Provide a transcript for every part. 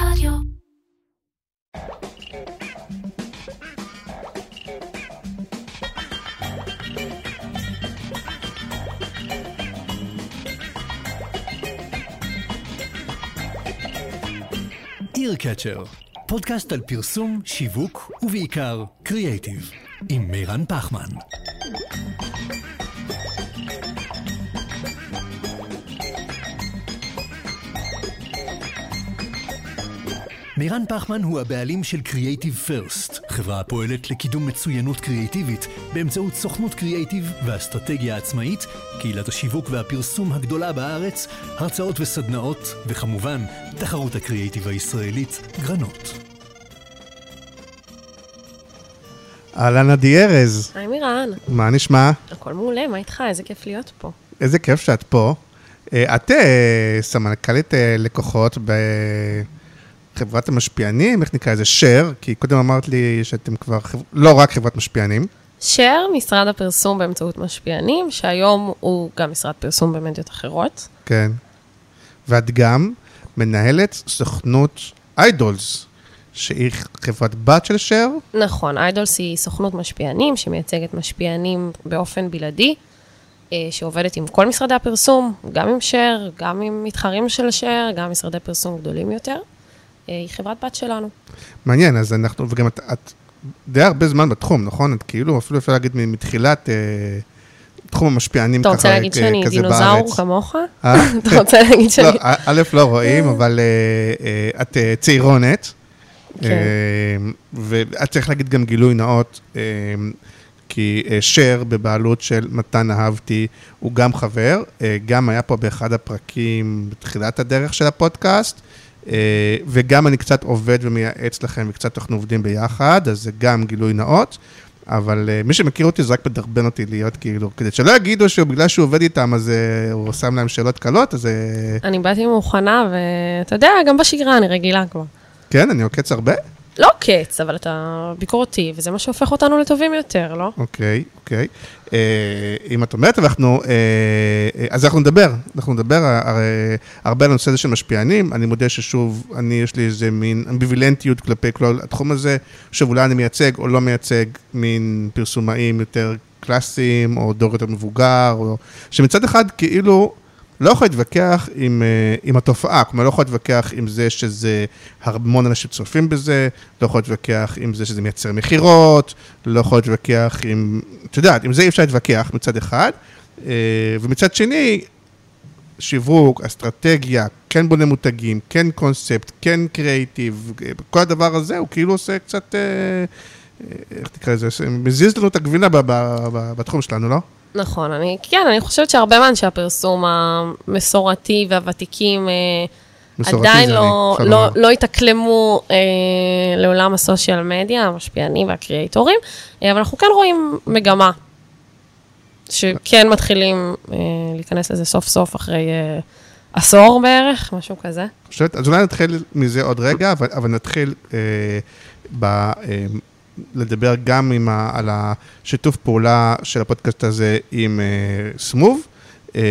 רדיו. איר פודקאסט על פרסום, שיווק ובעיקר קריאייטיב, עם מירן פחמן. מירן פחמן הוא הבעלים של Creative First, חברה הפועלת לקידום מצוינות קריאיטיבית באמצעות סוכנות קריאיטיב ואסטרטגיה עצמאית, קהילת השיווק והפרסום הגדולה בארץ, הרצאות וסדנאות, וכמובן, תחרות הקריאיטיב הישראלית, גרנות. אהלן עדי ארז, היי מירן, מה נשמע? הכל מעולה, מה איתך? איזה כיף להיות פה. איזה כיף שאת פה. אה, את אה, סמנכ"לית אה, לקוחות בחברת המשפיענים, איך נקרא לזה? share, כי קודם אמרת לי שאתם כבר לא רק חברת משפיענים. שר, משרד הפרסום באמצעות משפיענים, שהיום הוא גם משרד פרסום במדיות אחרות. כן. ואת גם מנהלת סוכנות איידולס, שהיא חברת בת של share. נכון, איידולס היא סוכנות משפיענים שמייצגת משפיענים באופן בלעדי, אה, שעובדת עם כל משרדי הפרסום, גם עם שר, גם עם מתחרים של שר, גם משרדי פרסום גדולים יותר. אה, היא חברת בת שלנו. מעניין, אז אנחנו, וגם את, את די הרבה זמן בתחום, נכון? את כאילו, אפילו אפשר להגיד מתחילת אה, תחום המשפיענים אתה ככה, רוצה להגיד שאני כזה דינוזאור בארץ. כמוך? אה? אתה רוצה להגיד לא, שאני... א', לא רואים, אבל אה, אה, את אה, צעירונת. כן. אה, ואת צריך להגיד גם גילוי נאות, אה, כי אה, שר בבעלות של מתן אהבתי הוא גם חבר, אה, גם היה פה באחד הפרקים בתחילת הדרך של הפודקאסט, אה, וגם אני קצת עובד ומייעץ לכם, וקצת אנחנו עובדים ביחד, אז זה גם גילוי נאות. אבל uh, מי שמכיר אותי זה רק מדרבן אותי להיות כאילו, כדי שלא יגידו שבגלל שהוא עובד איתם אז uh, הוא שם להם שאלות קלות, אז uh, אני באתי מוכנה, ואתה יודע, גם בשגרה אני רגילה כבר. כן, אני עוקץ הרבה? לא קץ, אבל אתה ביקורתי, וזה מה שהופך אותנו לטובים יותר, לא? אוקיי, אוקיי. אה, אם את אומרת, אנחנו, אה, אה, אז אנחנו נדבר, אנחנו נדבר הרי, הרבה על הנושא הזה של משפיענים. אני מודה ששוב, אני, יש לי איזה מין אמביבילנטיות כלפי כל התחום הזה, שוב, אולי אני מייצג או לא מייצג מין פרסומאים יותר קלאסיים, או דור יותר מבוגר, או... שמצד אחד, כאילו, לא יכול להתווכח עם, אה, עם התופעה, כלומר, לא יכול להתווכח עם זה שזה המון אנשים צופים בזה, לא יכול להתווכח עם זה שזה מייצר מכירות, לא יכול להתווכח עם, את יודעת, עם זה אי אפשר להתווכח מצד אחד, אה, ומצד שני, שיווק, אסטרטגיה, כן בונה מותגים, כן קונספט, כן קריאיטיב, כל הדבר הזה הוא כאילו עושה קצת, אה, איך תקרא לזה, מזיז לנו את הגבינה בתחום שלנו, לא? נכון, אני, כן, אני חושבת שהרבה מאנשי הפרסום המסורתי והוותיקים אה, עדיין לא, לא. לא התאקלמו אה, לעולם הסושיאל מדיה, המשפיענים והקריאייטורים, אה, אבל אנחנו כן רואים מגמה, שכן מתחילים אה, להיכנס לזה סוף סוף אחרי אה, עשור בערך, משהו כזה. חושבת, אז אולי נתחיל מזה עוד רגע, אבל, אבל נתחיל אה, ב, אה, לדבר גם עם ה, על השיתוף פעולה של הפודקאסט הזה עם אה, סמוב, אה,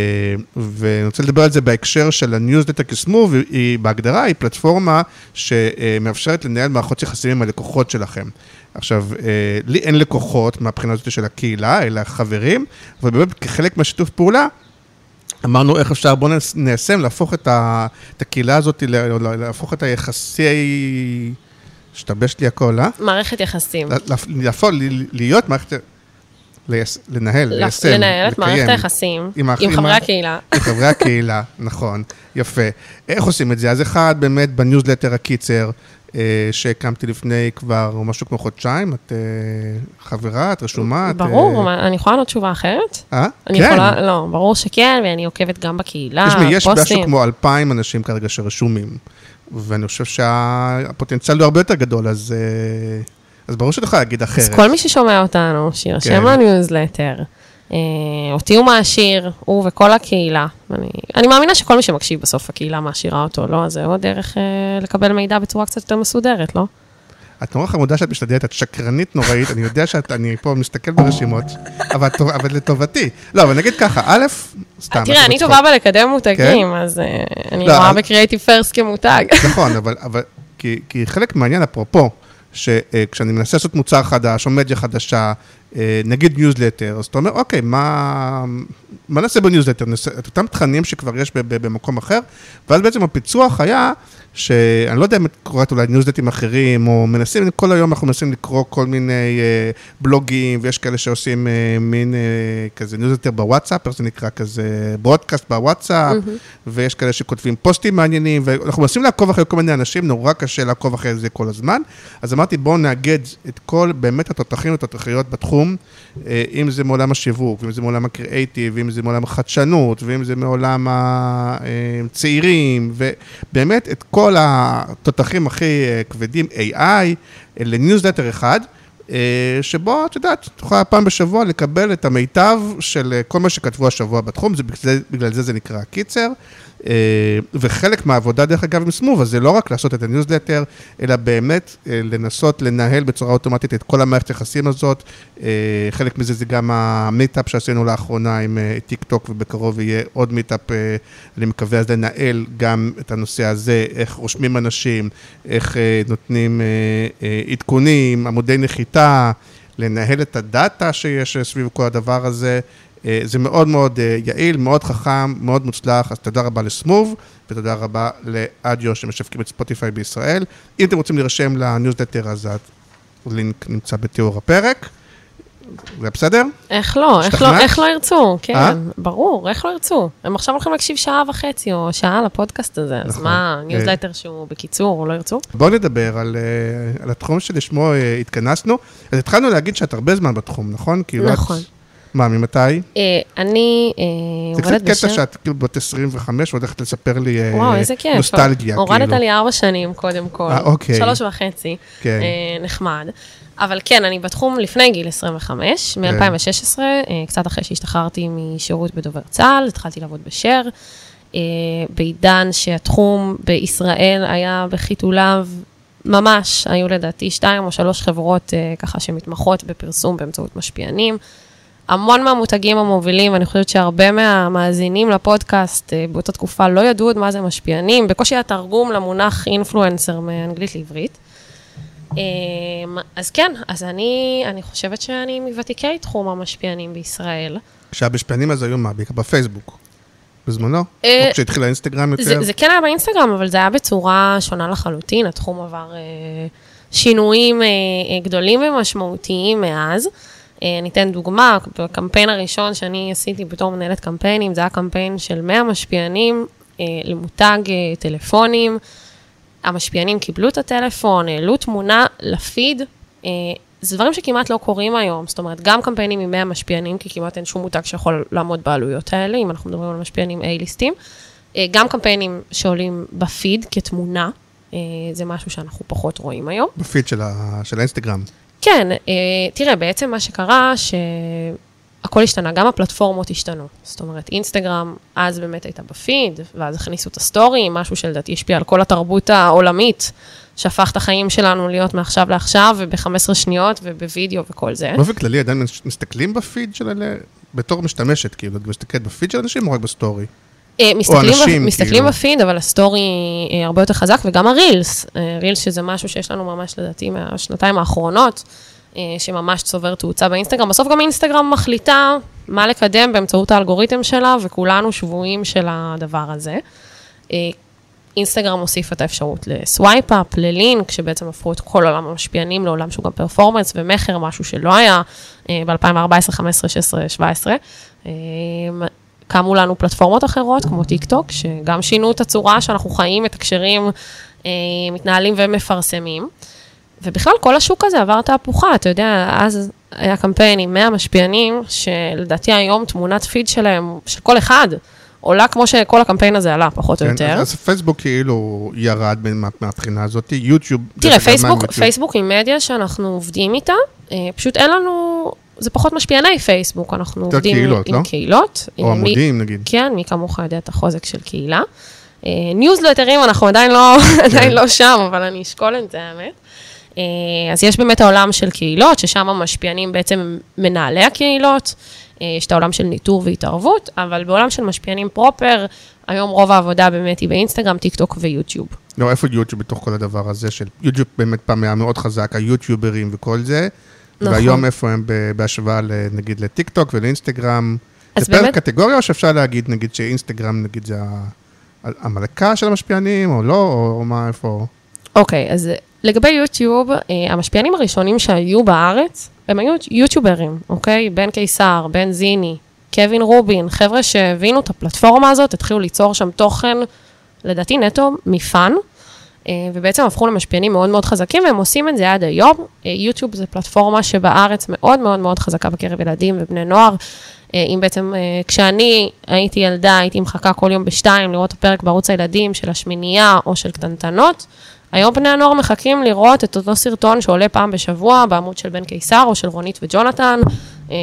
ואני רוצה לדבר על זה בהקשר של הניוזלטר כסמוב, היא בהגדרה, היא פלטפורמה שמאפשרת לנהל מערכות יחסים עם הלקוחות שלכם. עכשיו, אה, לי אין לקוחות מהבחינה הזאת של הקהילה, אלא חברים, אבל באמת כחלק מהשיתוף פעולה, אמרנו איך אפשר, בואו ניישם, להפוך את, ה, את הקהילה הזאת, להפוך את היחסי... השתבש לי הכל, אה? מערכת יחסים. להפ- להפוך, ל- להיות מערכת... לנהל, ליישם, לנהל את. מערכת היחסים עם עם חברי ה- הקהילה. עם חברי הקהילה, נכון, יפה. איך עושים את זה? אז אחד, באמת, בניוזלטר הקיצר, אה, שהקמתי לפני כבר משהו כמו חודשיים, את אה, חברה, את רשומה? את, ברור, אה, אני יכולה לענות תשובה אחרת? אה? כן. לא, ברור שכן, ואני עוקבת גם בקהילה, תשמעי, יש משהו פוסטים. כמו אלפיים אנשים כרגע שרשומים, ואני חושב שהפוטנציאל הוא הרבה יותר גדול, אז, אה, אז ברור שאני יכולה להגיד אחרת. אז כל מי ששומע אותנו, שירשם כן. לניוזלטר. אה, אותי הוא מעשיר, הוא וכל הקהילה. אני, אני מאמינה שכל מי שמקשיב בסוף הקהילה מעשירה אותו, לא? אז זה עוד דרך אה, לקבל מידע בצורה קצת יותר מסודרת, לא? את נורא חמודה שאת משתדלת, את שקרנית נוראית, אני יודע שאת, אני פה מסתכל ברשימות, אבל, טוב- אבל לטובתי. לא, אבל נגיד ככה, א', סתם. תראה, אני. טובה בלקדם מותגים, אז אה, אני לא, רואה ב Creative First כמותג. נכון, אבל, אבל כי, חלק מהעניין, אפרופו, שכשאני מנסה לעשות מוצר חדש או מדיה חדשה, אה, נגיד ניוזלטר, אז אתה אומר, אוקיי, מה, מה נעשה בניוזלטר? נעשה את אותם תכנים שכבר יש במקום אחר, ואז בעצם הפיצוח היה, שאני לא יודע אם את קוראת אולי ניוזלטרים אחרים, או מנסים, כל היום אנחנו מנסים לקרוא כל מיני אה, בלוגים, ויש כאלה שעושים אה, מין אה, כזה ניוזלטר בוואטסאפ, איך זה נקרא כזה broadcast בוואטסאפ, ויש כאלה שכותבים פוסטים מעניינים, ואנחנו מנסים לעקוב אחרי כל מיני אנשים, נורא קשה לעקוב אחרי זה כל הזמן. אז אמרתי, בואו נאגד את כל באמת התותחים והתותחיות בתחום, אה, אם זה מעולם השיווק, ואם זה מעולם הקריאייטיב, ואם זה מעולם החדשנות, ואם זה מעולם הצעירים, ובאמת את כל התותחים הכי אה, כבדים, AI, אה, לניוזלטר אחד. אה, שבו, את יודעת, יכולה פעם בשבוע לקבל את המיטב של כל מה שכתבו השבוע בתחום, זה, בגלל, בגלל זה זה נקרא קיצר. אה, וחלק מהעבודה, דרך אגב, עם סמוב, אז זה לא רק לעשות את הניוזלטר, אלא באמת אה, לנסות לנהל בצורה אוטומטית את כל המערכת יחסים הזאת. אה, חלק מזה זה גם ה meetup שעשינו לאחרונה עם טיק טוק, ובקרוב יהיה עוד meetup, אני מקווה אז לנהל גם את הנושא הזה, איך רושמים אנשים, איך נותנים עדכונים, עמודי נחיתה, לנהל את ה data שיש סביב כל הדבר הזה. אה, זה מאוד מאוד אה, יעיל, מאוד חכם, מאוד מוצלח, אז תודה רבה לסמוב, ותודה רבה לאדיו שמשווקים את ספוטיפיי בישראל. אם אתם רוצים להירשם לניוזלטר, אז הלינק נמצא בתיאור הפרק. זה בסדר? איך לא? איך? לא, איך לא ירצו? כן, אה? ברור, איך לא ירצו? הם עכשיו הולכים להקשיב שעה וחצי או שעה לפודקאסט הזה, אז נכון. מה, אה. ניוזלטר שהוא בקיצור, לא ירצו? בואו נדבר על, על התחום שלשמו התכנסנו. אז התחלנו להגיד שאת הרבה זמן בתחום, נכון? כאילו את- נכון. מה, ממתי? אה, אני אה, זה עובדת קצת קטע בשם... שאת כאילו בת 25 והולכת לספר לי אה. נוסטלגיה, הורדת כאילו. לי ארבע שנים קודם כל. אוקיי. שלוש וחצי. כן. נחמד. אבל כן, אני בתחום לפני גיל 25, כן. מ-2016, קצת אחרי שהשתחררתי משירות בדובר צה"ל, התחלתי לעבוד בשר, בעידן שהתחום בישראל היה בחיתוליו ממש, היו לדעתי שתיים או שלוש חברות ככה שמתמחות בפרסום באמצעות משפיענים. המון מהמותגים המובילים, אני חושבת שהרבה מהמאזינים לפודקאסט אה, באותה תקופה לא ידעו עוד מה זה משפיענים, בקושי התרגום למונח אינפלואנסר מאנגלית לעברית. אמ, אז כן, אז אני, אני חושבת שאני מוותיקי תחום המשפיענים בישראל. כשהמשפיענים אז היו מה? בעיקר בפייסבוק. בזמנו? אה, או כשהתחיל האינסטגרם יותר? זה, זה כן היה באינסטגרם, אבל זה היה בצורה שונה לחלוטין, התחום עבר אה, שינויים אה, אה, גדולים ומשמעותיים מאז. אה, אני אתן דוגמה, בקמפיין הראשון שאני עשיתי בתור מנהלת קמפיינים, זה היה קמפיין של 100 משפיענים אה, למותג אה, טלפונים. המשפיענים קיבלו את הטלפון, העלו תמונה לפיד. זה דברים שכמעט לא קורים היום, זאת אומרת, גם קמפיינים עם 100 משפיענים, כי כמעט אין שום מותג שיכול לעמוד בעלויות האלה, אם אנחנו מדברים על משפיענים A-ליסטים. גם קמפיינים שעולים בפיד כתמונה, זה משהו שאנחנו פחות רואים היום. בפיד של, ה... של האינסטגרם. כן, אה, תראה, בעצם מה שקרה, שהכל השתנה, גם הפלטפורמות השתנו. זאת אומרת, אינסטגרם אז באמת הייתה בפיד, ואז הכניסו את הסטורי, משהו שלדעתי השפיע על כל התרבות העולמית, שהפך את החיים שלנו להיות מעכשיו לעכשיו, וב-15 שניות, ובווידאו וכל זה. באופן כללי עדיין מס- מסתכלים בפיד של אלה, בתור משתמשת, כאילו, את מסתכלת בפיד של אנשים או רק בסטורי? אה, מסתכלים, אנשים, בפ... מסתכלים כאילו. בפיד, אבל הסטורי אה, הרבה יותר חזק, וגם הרילס, אה, רילס שזה משהו שיש לנו ממש לדעתי מהשנתיים האחרונות, שממש צובר תאוצה באינסטגרם. בסוף גם אינסטגרם מחליטה מה לקדם באמצעות האלגוריתם שלה, וכולנו שבויים של הדבר הזה. אינסטגרם הוסיף את האפשרות ל swipe up, ללינק, שבעצם הפכו את כל עולם המשפיענים לעולם שהוא גם performance ומכר, משהו שלא היה ב-2014, 15, 16, 17. קמו לנו פלטפורמות אחרות, כמו טיק טוק, שגם שינו את הצורה שאנחנו חיים, מתקשרים, אה, מתנהלים ומפרסמים. ובכלל, כל השוק הזה עבר תהפוכה, אתה יודע, אז היה קמפיין עם 100 משפיענים, שלדעתי היום תמונת פיד שלהם, של כל אחד, עולה כמו שכל הקמפיין הזה עלה, פחות או יותר. כן, אז פייסבוק כאילו ירד מהבחינה הזאת, יוטיוב... תראה, פייסבוק? פייסבוק היא מדיה שאנחנו עובדים איתה, אה, פשוט אין לנו, זה פחות משפיעני פייסבוק, אנחנו עובדים קהילות, עם לא? קהילות. או אה, מי- עמודים נגיד. כן, מי כמוך יודע את החוזק של קהילה. אה, ניוזלטרים, אנחנו עדיין לא, כן. עדיין לא שם, אבל אני אשקול את זה, האמת. אה, אז יש באמת העולם של קהילות, ששם המשפיענים בעצם מנהלי הקהילות, אה, יש את העולם של ניטור והתערבות, אבל בעולם של משפיענים proper, היום רוב העבודה באמת היא באינסטגרם, טיק טוק ויוטיוב. לא, איפה יוטיוב בתוך כל הדבר הזה של יוטיוב באמת פעם היה מאוד חזק, היוטיוברים וכל זה, נכון. והיום איפה הם בהשוואה נגיד לטיק טוק ולאינסטגרם? זה פר באמת- קטגוריה או שאפשר להגיד נגיד שאינסטגרם נגיד זה המלכה של המשפיענים או לא, או או מה, איפה? אוקיי, אז לגבי יוטיוב, אה, המשפיענים הראשונים שהיו בארץ, הם היו יוטיוברים, אוקיי? בן קיסר, בן זיני, קווין רובין, חבר'ה שהבינו את הפלטפורמה הזאת, התחילו ליצור שם תוכן, לדעתי נטו, מפאן, ובעצם הפכו למשפיענים מאוד מאוד חזקים, והם עושים את זה עד היום. אה, יוטיוב זה פלטפורמה שבארץ מאוד מאוד מאוד חזקה בקרב ילדים ובני נוער. אה, אם בעצם, אה, כשאני הייתי ילדה, הייתי מחכה כל יום בשתיים לראות את הפרק בערוץ הילדים של השמינייה או של קטנטנות. היום בני הנוער מחכים לראות את אותו סרטון שעולה פעם בשבוע בעמוד של בן קיסר, או של רונית וג'ונתן, אה,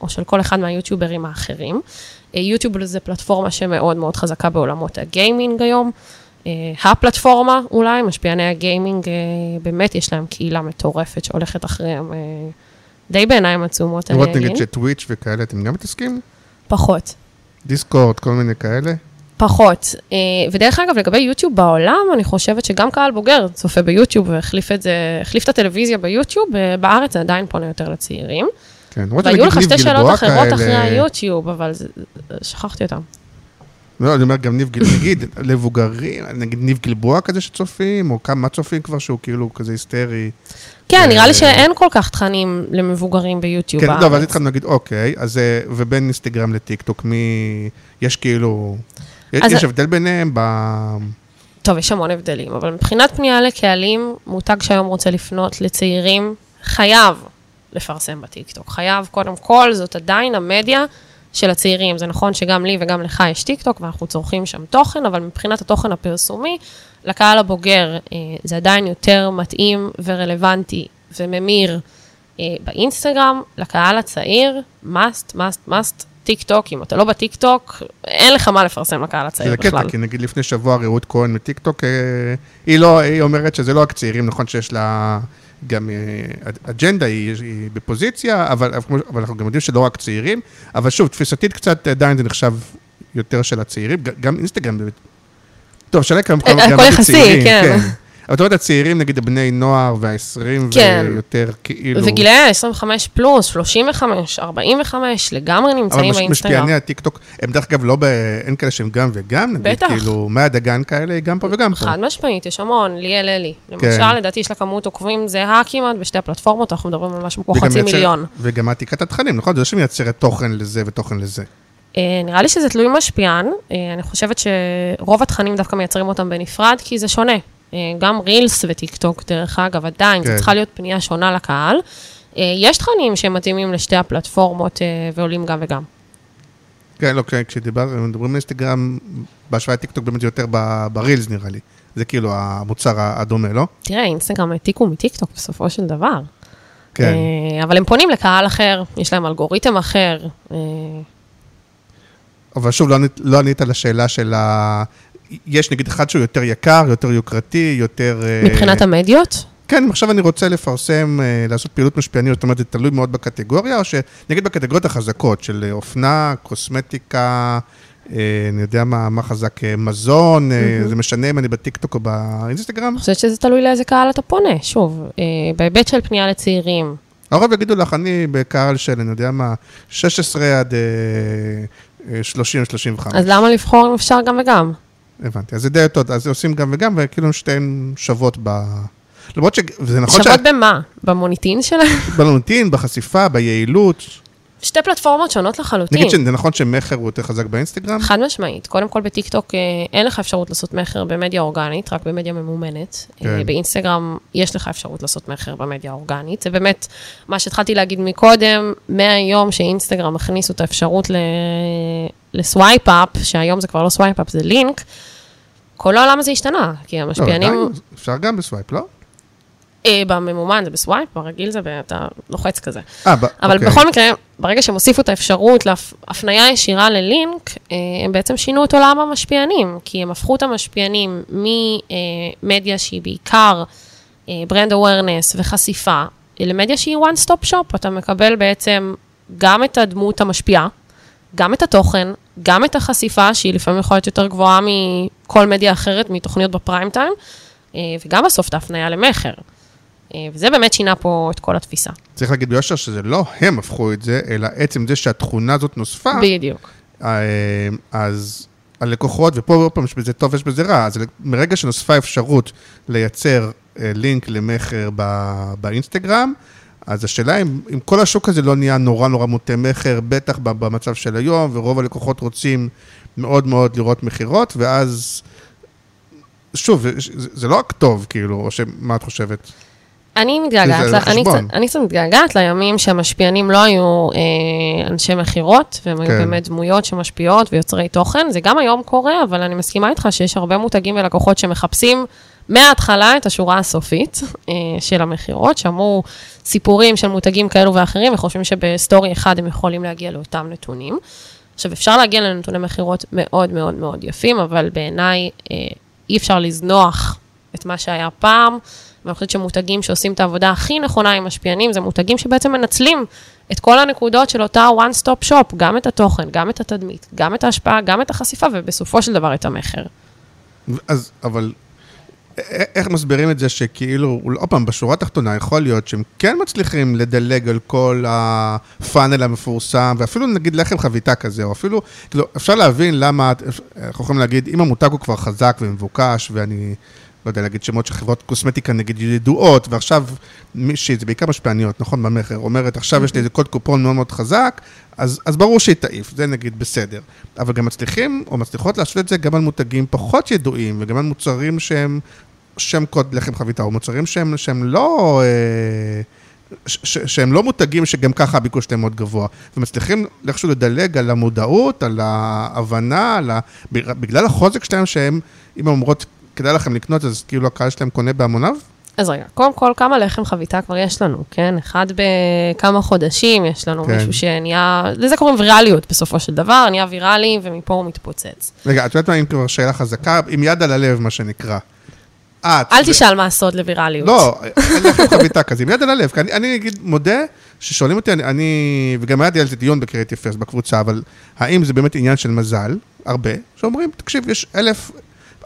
או של כל אחד מהיוטיוברים האחרים. אה, יוטיוב זה פלטפורמה שמאוד מאוד חזקה בעולמות הגיימינג היום. אה, הפלטפורמה אולי, משפיעני הגיימינג, אה, באמת יש להם קהילה מטורפת שהולכת אחריהם אה, די בעיניים עצומות, לראות. נגיד שטוויץ' וכאלה, אתם גם מתעסקים? פחות. דיסקורד, כל מיני כאלה? פחות. ודרך אגב, לגבי יוטיוב בעולם, אני חושבת שגם קהל בוגר צופה ביוטיוב והחליף את זה, החליף את הטלוויזיה ביוטיוב, בארץ זה עדיין פונה יותר לצעירים. כן, למרות והיו שנגיד לך ניב שתי שאלות גלבוע אחרות אחרי כאלה- היוטיוב, אבל שכחתי אותן. לא, אני אומר גם ניב גלבוע, נגיד למבוגרים, נגיד ניב גלבוע כזה שצופים, או כמה צופים כבר שהוא כאילו כזה היסטרי. כן, אה, נראה לי שאין כל כך תכנים למבוגרים ביוטיוב כן, בארץ. לא, ואז התחלנו להגיד, אוקיי, אז אה, ובין אינסטגרם לטיק טוק, מי... יש כאילו... אז- יש הבדל ביניהם ב... טוב, יש המון הבדלים, אבל מבחינת פנייה לקהלים, מותג שהיום רוצה לפנות לצעירים, חייב לפרסם בטיקטוק. חייב, קודם כל, זאת עדיין המדיה של הצעירים. זה נכון שגם לי וגם לך יש טיקטוק, ואנחנו צורכים שם תוכן, אבל מבחינת התוכן הפרסומי, לקהל הבוגר אה, זה עדיין יותר מתאים ורלוונטי וממיר אה, באינסטגרם, לקהל הצעיר, must, must, must, טיק טוק, אם אתה לא בטיק טוק, אין לך מה לפרסם לקהל הצעיר זה בכלל. קטע, כי נגיד לפני שבוע רעות כהן מטיקטוק, אה, היא לא, היא אומרת שזה לא הקצעירים, נכון שיש לה גם אה, אג'נדה, היא, היא בפוזיציה, אבל, אבל אנחנו גם יודעים שלא רק צעירים, אבל שוב, תפיסתית קצת עדיין זה נחשב יותר של הצעירים, גם אינסטגרם באמת. טוב, שאלה כמה אה, גם הכל אמרתי יחסי, צעירים, כן. אבל אתה אומר, הצעירים, נגיד הבני נוער והעשרים, כן. ויותר כאילו... וגילאי 25 פלוס, 35, 45, לגמרי אבל נמצאים מש, באינסטגרם. משפיעני הטיקטוק, הם דרך אגב לא ב... אין כאלה שהם גם וגם, נגיד, בטח. כאילו, מהדגן כאלה, גם פה וגם פה. חד משמעית, יש המון, ליאל אלי. כן. למשל, לדעתי יש לה כמות עוקבים זהה כמעט בשתי הפלטפורמות, אנחנו מדברים על משהו כמו חצי מייצר- מיליון. וגם מעתיקת התכנים, נכון? זה לא שמייצרת תוכן לזה ותוכן לזה. אה, נראה לי שזה תלוי משפיען. אה, אני חושבת שרוב התכנים דווקא מייצרים אותם בנפרד, כי זה שונה. אה, גם רילס וטיק טוק, דרך אגב, עדיין, כן. זו צריכה להיות פנייה שונה לקהל. אה, יש תכנים שמתאימים לשתי הפלטפורמות אה, ועולים גם וגם. כן, לא, כן, כשדיברנו, מדברים על אינסטגרם, בהשוואה לטיקטוק באמת זה יותר ברילס נראה לי. זה כאילו המוצר הדומה, לא? תראה, אינסטגרם העתיקו מטיקטוק בסופו של דבר. כן. אבל הם פונים לקהל אחר, יש להם אלגוריתם אחר. אבל שוב, לא ענית- לא ענית על השאלה של ה... יש נגיד אחד שהוא יותר יקר, יותר יוקרתי, יותר... אה, מבחינת המדיות, כן, אם עכשיו אני רוצה לפרסם, אה, לעשות פעילות משפיענית, זאת אומרת, זה תלוי מאוד בקטגוריה, או שנגיד בקטגוריות החזקות של אופנה, קוסמטיקה, אה, אני יודע מה, מה חזק, אה, מזון, אה, זה משנה אם אני בטיקטוק או באינסטגרם? אני חושבת שזה תלוי לאיזה קהל אתה פונה. שוב, אה, בהיבט של פנייה לצעירים, הרוב יגידו לך, אני בקהל של, אני יודע מה, 16 עד אה, 30-35. אז למה לבחור אם אפשר גם וגם? הבנתי, אז זה די אותו, אז עושים גם וגם, וכאילו שתיהן שוות ב... למרות שזה נכון שוות במה? במוניטין שלהם? שבלונטין, בחשיפה, ביעילות. שתי פלטפורמות שונות לחלוטין. נגיד שזה נכון שמכר הוא יותר חזק באינסטגרם? חד משמעית. קודם כל בטיקטוק אה, אין לך אפשרות לעשות מכר במדיה אורגנית, רק במדיה ממומנת. כן. אה, באינסטגרם יש לך אפשרות לעשות מכר במדיה האורגנית. זה באמת מה שהתחלתי להגיד מקודם, מהיום שאינסטגרם הכניסו את האפשרות ל... ל swipe up, שהיום זה כבר לא swipe up, זה לינק, כל העולם הזה השתנה, כי לא, המשפיענים... עדיין, אפשר גם ב swipe, לא? אה, בממומן זה ב swipe, ברגיל זה, אתה לוחץ כזה. אה, ב- אבל אוקיי. בכל מקרה, ברגע שהם הוסיפו את האפשרות להפניה ישירה ללינק, אה, הם בעצם שינו את עולם המשפיענים, כי הם הפכו את המשפיענים ממדיה שהיא בעיקר brand awareness וחשיפה למדיה שהיא one stop shop, אתה מקבל בעצם גם את הדמות המשפיעה, גם את התוכן, גם את החשיפה, שהיא לפעמים יכולה להיות יותר גבוהה מכל מדיה אחרת, מתוכניות בפריים טיים, אה, וגם בסוף את ההפניה למכר. אה, וזה באמת שינה פה את כל התפיסה. צריך להגיד ביושר שזה לא הם הפכו את זה, אלא עצם זה שהתכונה הזאת נוספה. בדיוק. אה, אז הלקוחות, ופה עוד פעם יש בזה טוב, יש בזה רע, אז מרגע שנוספה אפשרות לייצר לינק למכר באינסטגרם, אז השאלה אם, אם כל השוק הזה לא נהיה נורא נורא מוטה מכר, בטח במצב של היום, ורוב הלקוחות רוצים מאוד מאוד לראות מכירות, ואז, שוב, זה, זה לא רק טוב, כאילו, או שמה את חושבת? אני מתגעגעת, לה, אני, קצת, אני קצת מתגעגעת לימים שהמשפיענים לא היו אה, אנשי מכירות, והם היו כן. באמת דמויות שמשפיעות ויוצרי תוכן. זה גם היום קורה, אבל אני מסכימה איתך שיש הרבה מותגים ולקוחות שמחפשים מההתחלה את השורה הסופית אה, של המכירות, שמעו סיפורים של מותגים כאלו ואחרים, וחושבים שבסטורי אחד הם יכולים להגיע לאותם נתונים. עכשיו, אפשר להגיע לנתוני מכירות מאוד מאוד מאוד יפים, אבל בעיניי אה, אי אפשר לזנוח את מה שהיה פעם. ואני חושבת שמותגים שעושים את העבודה הכי נכונה עם משפיענים, זה מותגים שבעצם מנצלים את כל הנקודות של אותה one stop shop, גם את התוכן, גם את התדמית, גם את ההשפעה, גם את החשיפה, ובסופו של דבר את המכר. אז, אבל איך מסבירים את זה שכאילו, עוד פעם, בשורה התחתונה יכול להיות שהם כן מצליחים לדלג על כל הפאנל המפורסם, ואפילו נגיד לחם חביתה כזה, או אפילו, כאילו, אפשר להבין למה, אנחנו יכולים להגיד, אם המותג הוא כבר חזק ומבוקש, ואני לא יודע להגיד שמות של חברות קוסמטיקה נגיד ידועות, ועכשיו מישהי, זה בעיקר משפיעניות, נכון, במכר, אומרת, עכשיו יש לי איזה קוד קופון מאוד מאוד חזק, אז, אז ברור שהיא תעיף, זה נגיד בסדר. אבל גם מצליחים, או מצליחות לעשות את זה גם על מותגים פחות ידועים, וגם על מוצרים שהם שם קוד לחם חביתה, או מוצרים שהם, שהם לא... אה, ש, שהם לא מותגים שגם ככה הביקוש שלהם מאוד גבוה, ומצליחים איכשהו לדלג על המודעות, על ההבנה, על ה... בגלל החוזק שלהם שהם, אם אומרות, כדאי לכם לקנות, אז כאילו הקהל שלהם קונה בהמוניו? אז רגע, קודם כל, כמה לחם חביתה כבר יש לנו, כן? אחד בכמה חודשים יש לנו כן. מישהו שנהיה, לזה קוראים ויראליות בסופו של דבר, נהיה ויראלי ומפה הוא מתפוצץ. רגע, את יודעת מה, אם כבר שאלה חזקה, עם יד על הלב, מה שנקרא. את... אל תשאל מה הסוד לוויראליות. לא, אין לכם חביתה כזה, עם יד על הלב, כי אני, אני אגיד, מודה, ששואלים אותי, אני, אני וגם היה על זה דיון בקריאיטיב פרס בקבוצה, אבל האם זה באמת עניין של מזל, הרבה, שאומרים, תקשיב, יש אלף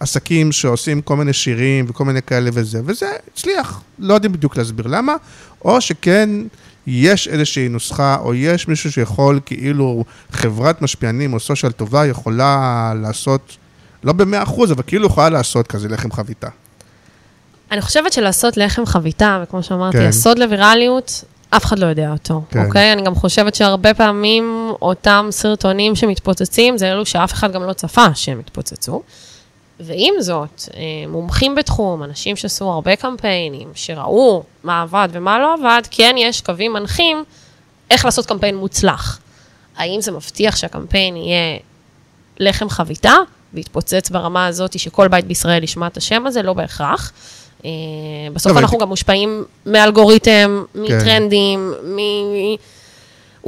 עסקים שעושים כל מיני שירים וכל מיני כאלה וזה, וזה הצליח, לא יודעים בדיוק להסביר למה, או שכן יש איזושהי נוסחה, או יש מישהו שיכול, כאילו חברת משפיענים או סושיאל טובה יכולה לעשות, לא במאה אחוז, אבל כאילו יכולה לעשות כזה לחם חביתה. אני חושבת שלעשות לחם חביתה, וכמו שאמרתי, כן. הסוד לווירליות, אף אחד לא יודע אותו, כן. אוקיי? אני גם חושבת שהרבה פעמים אותם סרטונים שמתפוצצים, זה אלו שאף אחד גם לא צפה שהם יתפוצצו. ועם זאת, אה, מומחים בתחום, אנשים שעשו הרבה קמפיינים, שראו מה עבד ומה לא עבד, כן יש קווים מנחים איך לעשות קמפיין מוצלח. האם זה מבטיח שהקמפיין יהיה לחם חביתה, ויתפוצץ ברמה הזאת שכל בית בישראל ישמע את השם הזה? לא בהכרח. אה, בסוף אנחנו גם מושפעים מאלגוריתם, כן. מטרנדים, מ...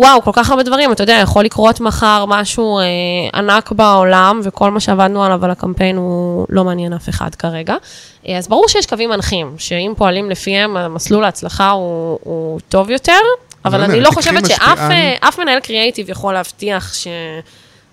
וואו, כל כך הרבה דברים, אתה יודע, יכול לקרות מחר משהו אה, ענק בעולם, וכל מה שעבדנו עליו על הקמפיין הוא לא מעניין אף אחד כרגע. אה, אז ברור שיש קווים מנחים, שאם פועלים לפיהם, המסלול ההצלחה הוא, הוא טוב יותר, אבל אני לא חושבת שאף אה, מנהל קריאייטיב יכול להבטיח ש...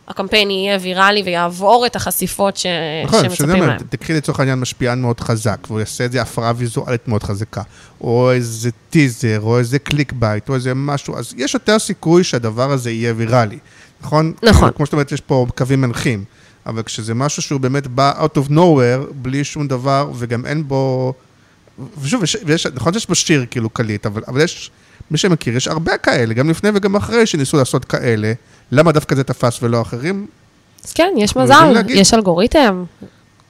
הקמפיין יהיה ויראלי ויעבור את החשיפות ש... נכון, שמצפים להם. תקחי לצורך העניין משפיען מאוד חזק, והוא יעשה איזה הפרעה ויזואלית מאוד חזקה, או איזה טיזר, או איזה click bait, או איזה משהו, אז יש יותר סיכוי שהדבר הזה יהיה ויראלי, נכון? נכון. כמו שאת אומרת, יש פה קווים מנחים, אבל כשזה משהו שהוא באמת בא out of nowhere, בלי שום דבר, וגם אין בו... ושוב, יש, ויש, נכון שיש בו שיר כאילו קליט, אבל, אבל יש... מי שמכיר, יש הרבה כאלה, גם לפני וגם אחרי שניסו לעשות כאלה. למה דווקא זה תפס ולא אחרים? אז כן, יש מזל, יש אלגוריתם.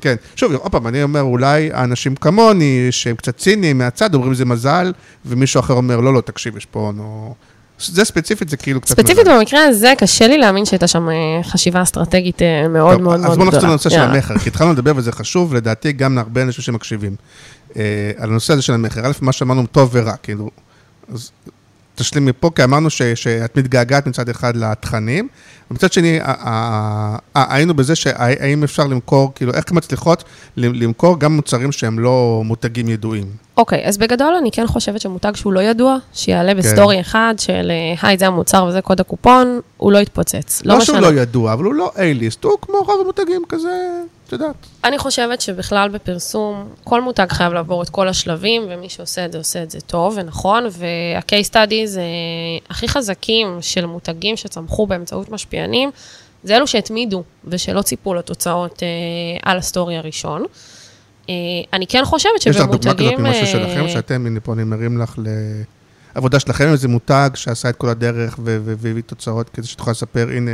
כן, שוב, עוד פעם, אני אומר, אולי האנשים כמוני, שהם קצת ציניים מהצד, אומרים זה מזל, ומישהו אחר אומר, לא, לא, תקשיב, יש פה, נו... זה ספציפית, זה כאילו קצת מזל. ספציפית במקרה הזה, קשה לי להאמין שהייתה שם אה, חשיבה אסטרטגית אה, מאוד טוב, מאוד מאוד גדולה. אז בואו נחזור לנושא של המכר, כי התחלנו לדבר וזה חשוב, לדעתי, גם להרבה אנשים שמקשיבים. אה, על הנושא הזה של המכר, א', מה שאמרנו טוב ורע, כאילו, אז תשלים מפה, כי אמרנו ש, שאת מתגעגעת מצד אחד לתכנים, ומצד שני, היינו בזה שהאם אפשר למכור, כאילו, איך מצליחות למכור גם מוצרים שהם לא מותגים ידועים. אוקיי, אז בגדול אני כן חושבת שמותג שהוא לא ידוע, שיעלה בסטורי אחד של אה, היי, זה המוצר וזה קוד הקופון, הוא לא יתפוצץ. לא שהוא לא ידוע, אבל הוא לא A-ליסט, הוא כמו רוב המותגים כזה, את יודעת. אני חושבת שבכלל בפרסום, כל מותג חייב לעבור את כל השלבים, ומי שעושה את זה עושה את זה טוב ונכון, וה-case studies אה, הכי חזקים של מותגים שצמחו באמצעות משפיענים, זה אלו שהתמידו ושלא ציפו לתוצאות אה, על הסטורי הראשון. אה, אני כן חושבת שבמותגים... יש לך דוגמה כזאת ממשהו שלכם, שאתם, הנה פה אני מרים לך לעבודה שלכם, איזה מותג שעשה את כל הדרך והביא תוצאות, כדי שתוכל לספר, הנה...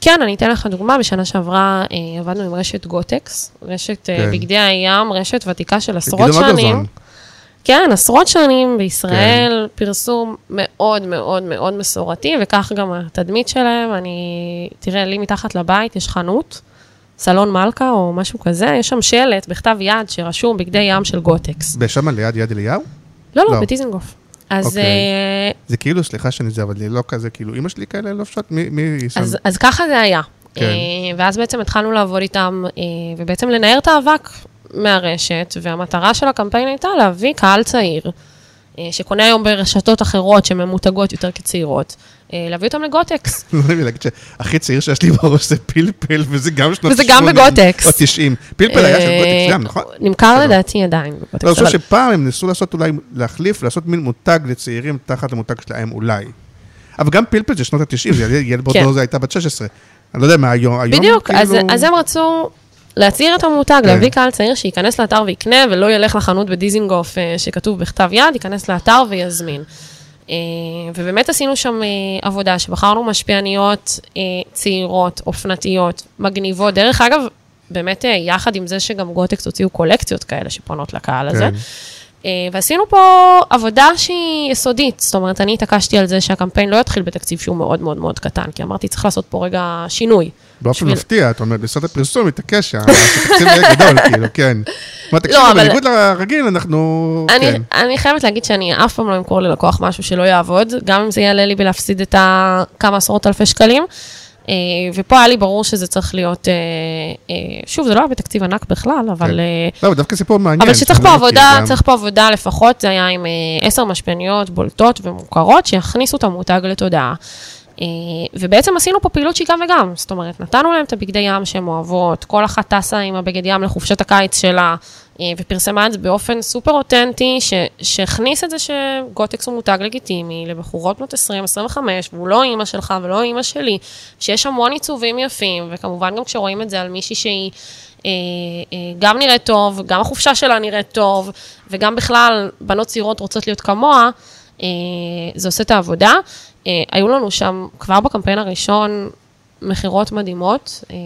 כן, אני אתן לך דוגמה, בשנה שעברה אה, עבדנו עם רשת גוטקס, רשת כן. בגדי הים, רשת ותיקה של עשרות שנים. כן, עשרות שנים בישראל, כן. פרסום מאוד מאוד מאוד מסורתי, וכך גם התדמית שלהם. אני, תראה, לי מתחת לבית יש חנות, סלון מלכה או משהו כזה, יש שם שלט בכתב יד שרשום בגדי ים של גוטקס. ושם ליד יד אליהו? לא, לא, לא. בטיזנגוף. אז... אוקיי. Uh, זה כאילו, סליחה שאני זה, אבל לא כזה, כאילו, אמא שלי כאלה לובשות, מי, מי שם? אז, אז ככה זה היה. כן. Uh, ואז בעצם התחלנו לעבוד איתם, uh, ובעצם לנער את האבק מהרשת, והמטרה של הקמפיין הייתה להביא קהל צעיר, שקונה היום ברשתות אחרות שממותגות יותר כצעירות, להביא אותם לגוטקס. לא להגיד שהכי צעיר שיש לי בראש זה פלפל, וזה גם שנות 80. וזה גם בגוטקס. או 90. פלפל היה של גוטקס גם, נכון? נמכר לדעתי עדיין בגוטקס. אני חושב שפעם הם ניסו לעשות אולי, להחליף, לעשות מין מותג לצעירים תחת המותג שלהם אולי. אבל גם פלפל זה שנות ה-90, ילד באותו כן. זה הייתה בת 16. אני לא יודע מה היום, בדיוק, אז הם רצו להצעיר את המותג, כן. להביא קהל צעיר שייכנס לאתר ויקנה, ולא ילך לחנות בדיזינגוף אה, שכתוב בכתב יד, ייכנס לאתר ויזמין. אה, ובאמת עשינו שם אה, עבודה שבחרנו משפיעניות צעירות, אופנתיות, מגניבות. דרך אגב, באמת יחד עם זה שגם גוטקס הוציאו קולקציות כאלה שפונות לקהל הזה. כן. ועשינו פה עבודה שהיא יסודית, זאת אומרת, אני התעקשתי על זה שהקמפיין לא יתחיל בתקציב שהוא מאוד מאוד מאוד קטן, כי אמרתי, צריך לעשות פה רגע שינוי. באופן מפתיע, את אומרת, משרד הפרסום מתעקש שהתקציב יהיה גדול, כאילו, כן. מה, תקשיבו, לא, בניגוד לרגיל, אנחנו... כן. אני חייבת להגיד שאני אף פעם לא אמכור ללקוח משהו שלא יעבוד, גם אם זה יעלה לי בלהפסיד את הכמה עשרות אלפי שקלים. אה, ופה היה לי ברור שזה צריך להיות, אה, אה, שוב, זה לא היה בתקציב ענק בכלל, אבל... כן. לא, דווקא סיפור מעניין. אבל שצריך פה עבודה, צריך פה עבודה לפחות, זה היה עם עשר משפיעניות בולטות ומוכרות, שיכניסו את המותג לתודעה. אה, ובעצם עשינו פה פעילות שהיא גם וגם, זאת אומרת, נתנו להם את הבגדי ים שהן אוהבות, כל אחת טסה עם הבגד ים לחופשת הקיץ שלה, אה, ופרסמה את זה באופן סופר אותנטי, שהכניס את זה שגוטקס הוא מותג לגיטימי לבחורות בנות 20-25, והוא לא אימא שלך ולא אימא שלי, שיש המון עיצובים יפים, וכמובן גם כשרואים את זה על מישהי שהיא... אה, גם נראית טוב, גם החופשה שלה נראית טוב, וגם בכלל, בנות צעירות רוצות להיות כמוה, זה עושה את העבודה. אה, היו לנו שם כבר בקמפיין הראשון מכירות מדהימות, אה,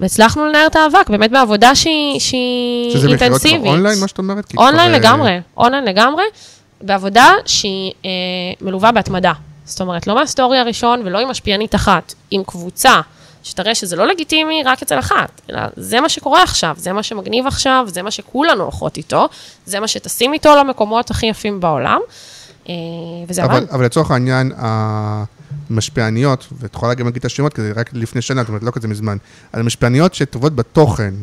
והצלחנו לנער את האבק, באמת בעבודה שהיא, שהיא סיזיפית אינטנסיבית. שזה מכירות אונליין, מה שאת אומרת? אונליין כבר... לגמרי, אונליין לגמרי, בעבודה שהיא אה, מלווה בהתמדה. זאת אומרת, לא מהסטורי הראשון ולא עם משפיענית אחת, עם קבוצה, שתראה שזה לא לגיטימי רק אצל אחת, אלא זה מה שקורה עכשיו, זה מה שמגניב עכשיו, זה מה שכולנו הולכות איתו, זה מה שטסים איתו למקומות הכי יפים בעולם. אה, וזה אבל, אבל לצורך העניין, המשפיעניות, ואת יכולה גם להגיד את השמות, כי זה רק לפני שנה, זאת אומרת, לא כזה מזמן, על המשפיעניות שטובות בתוכן,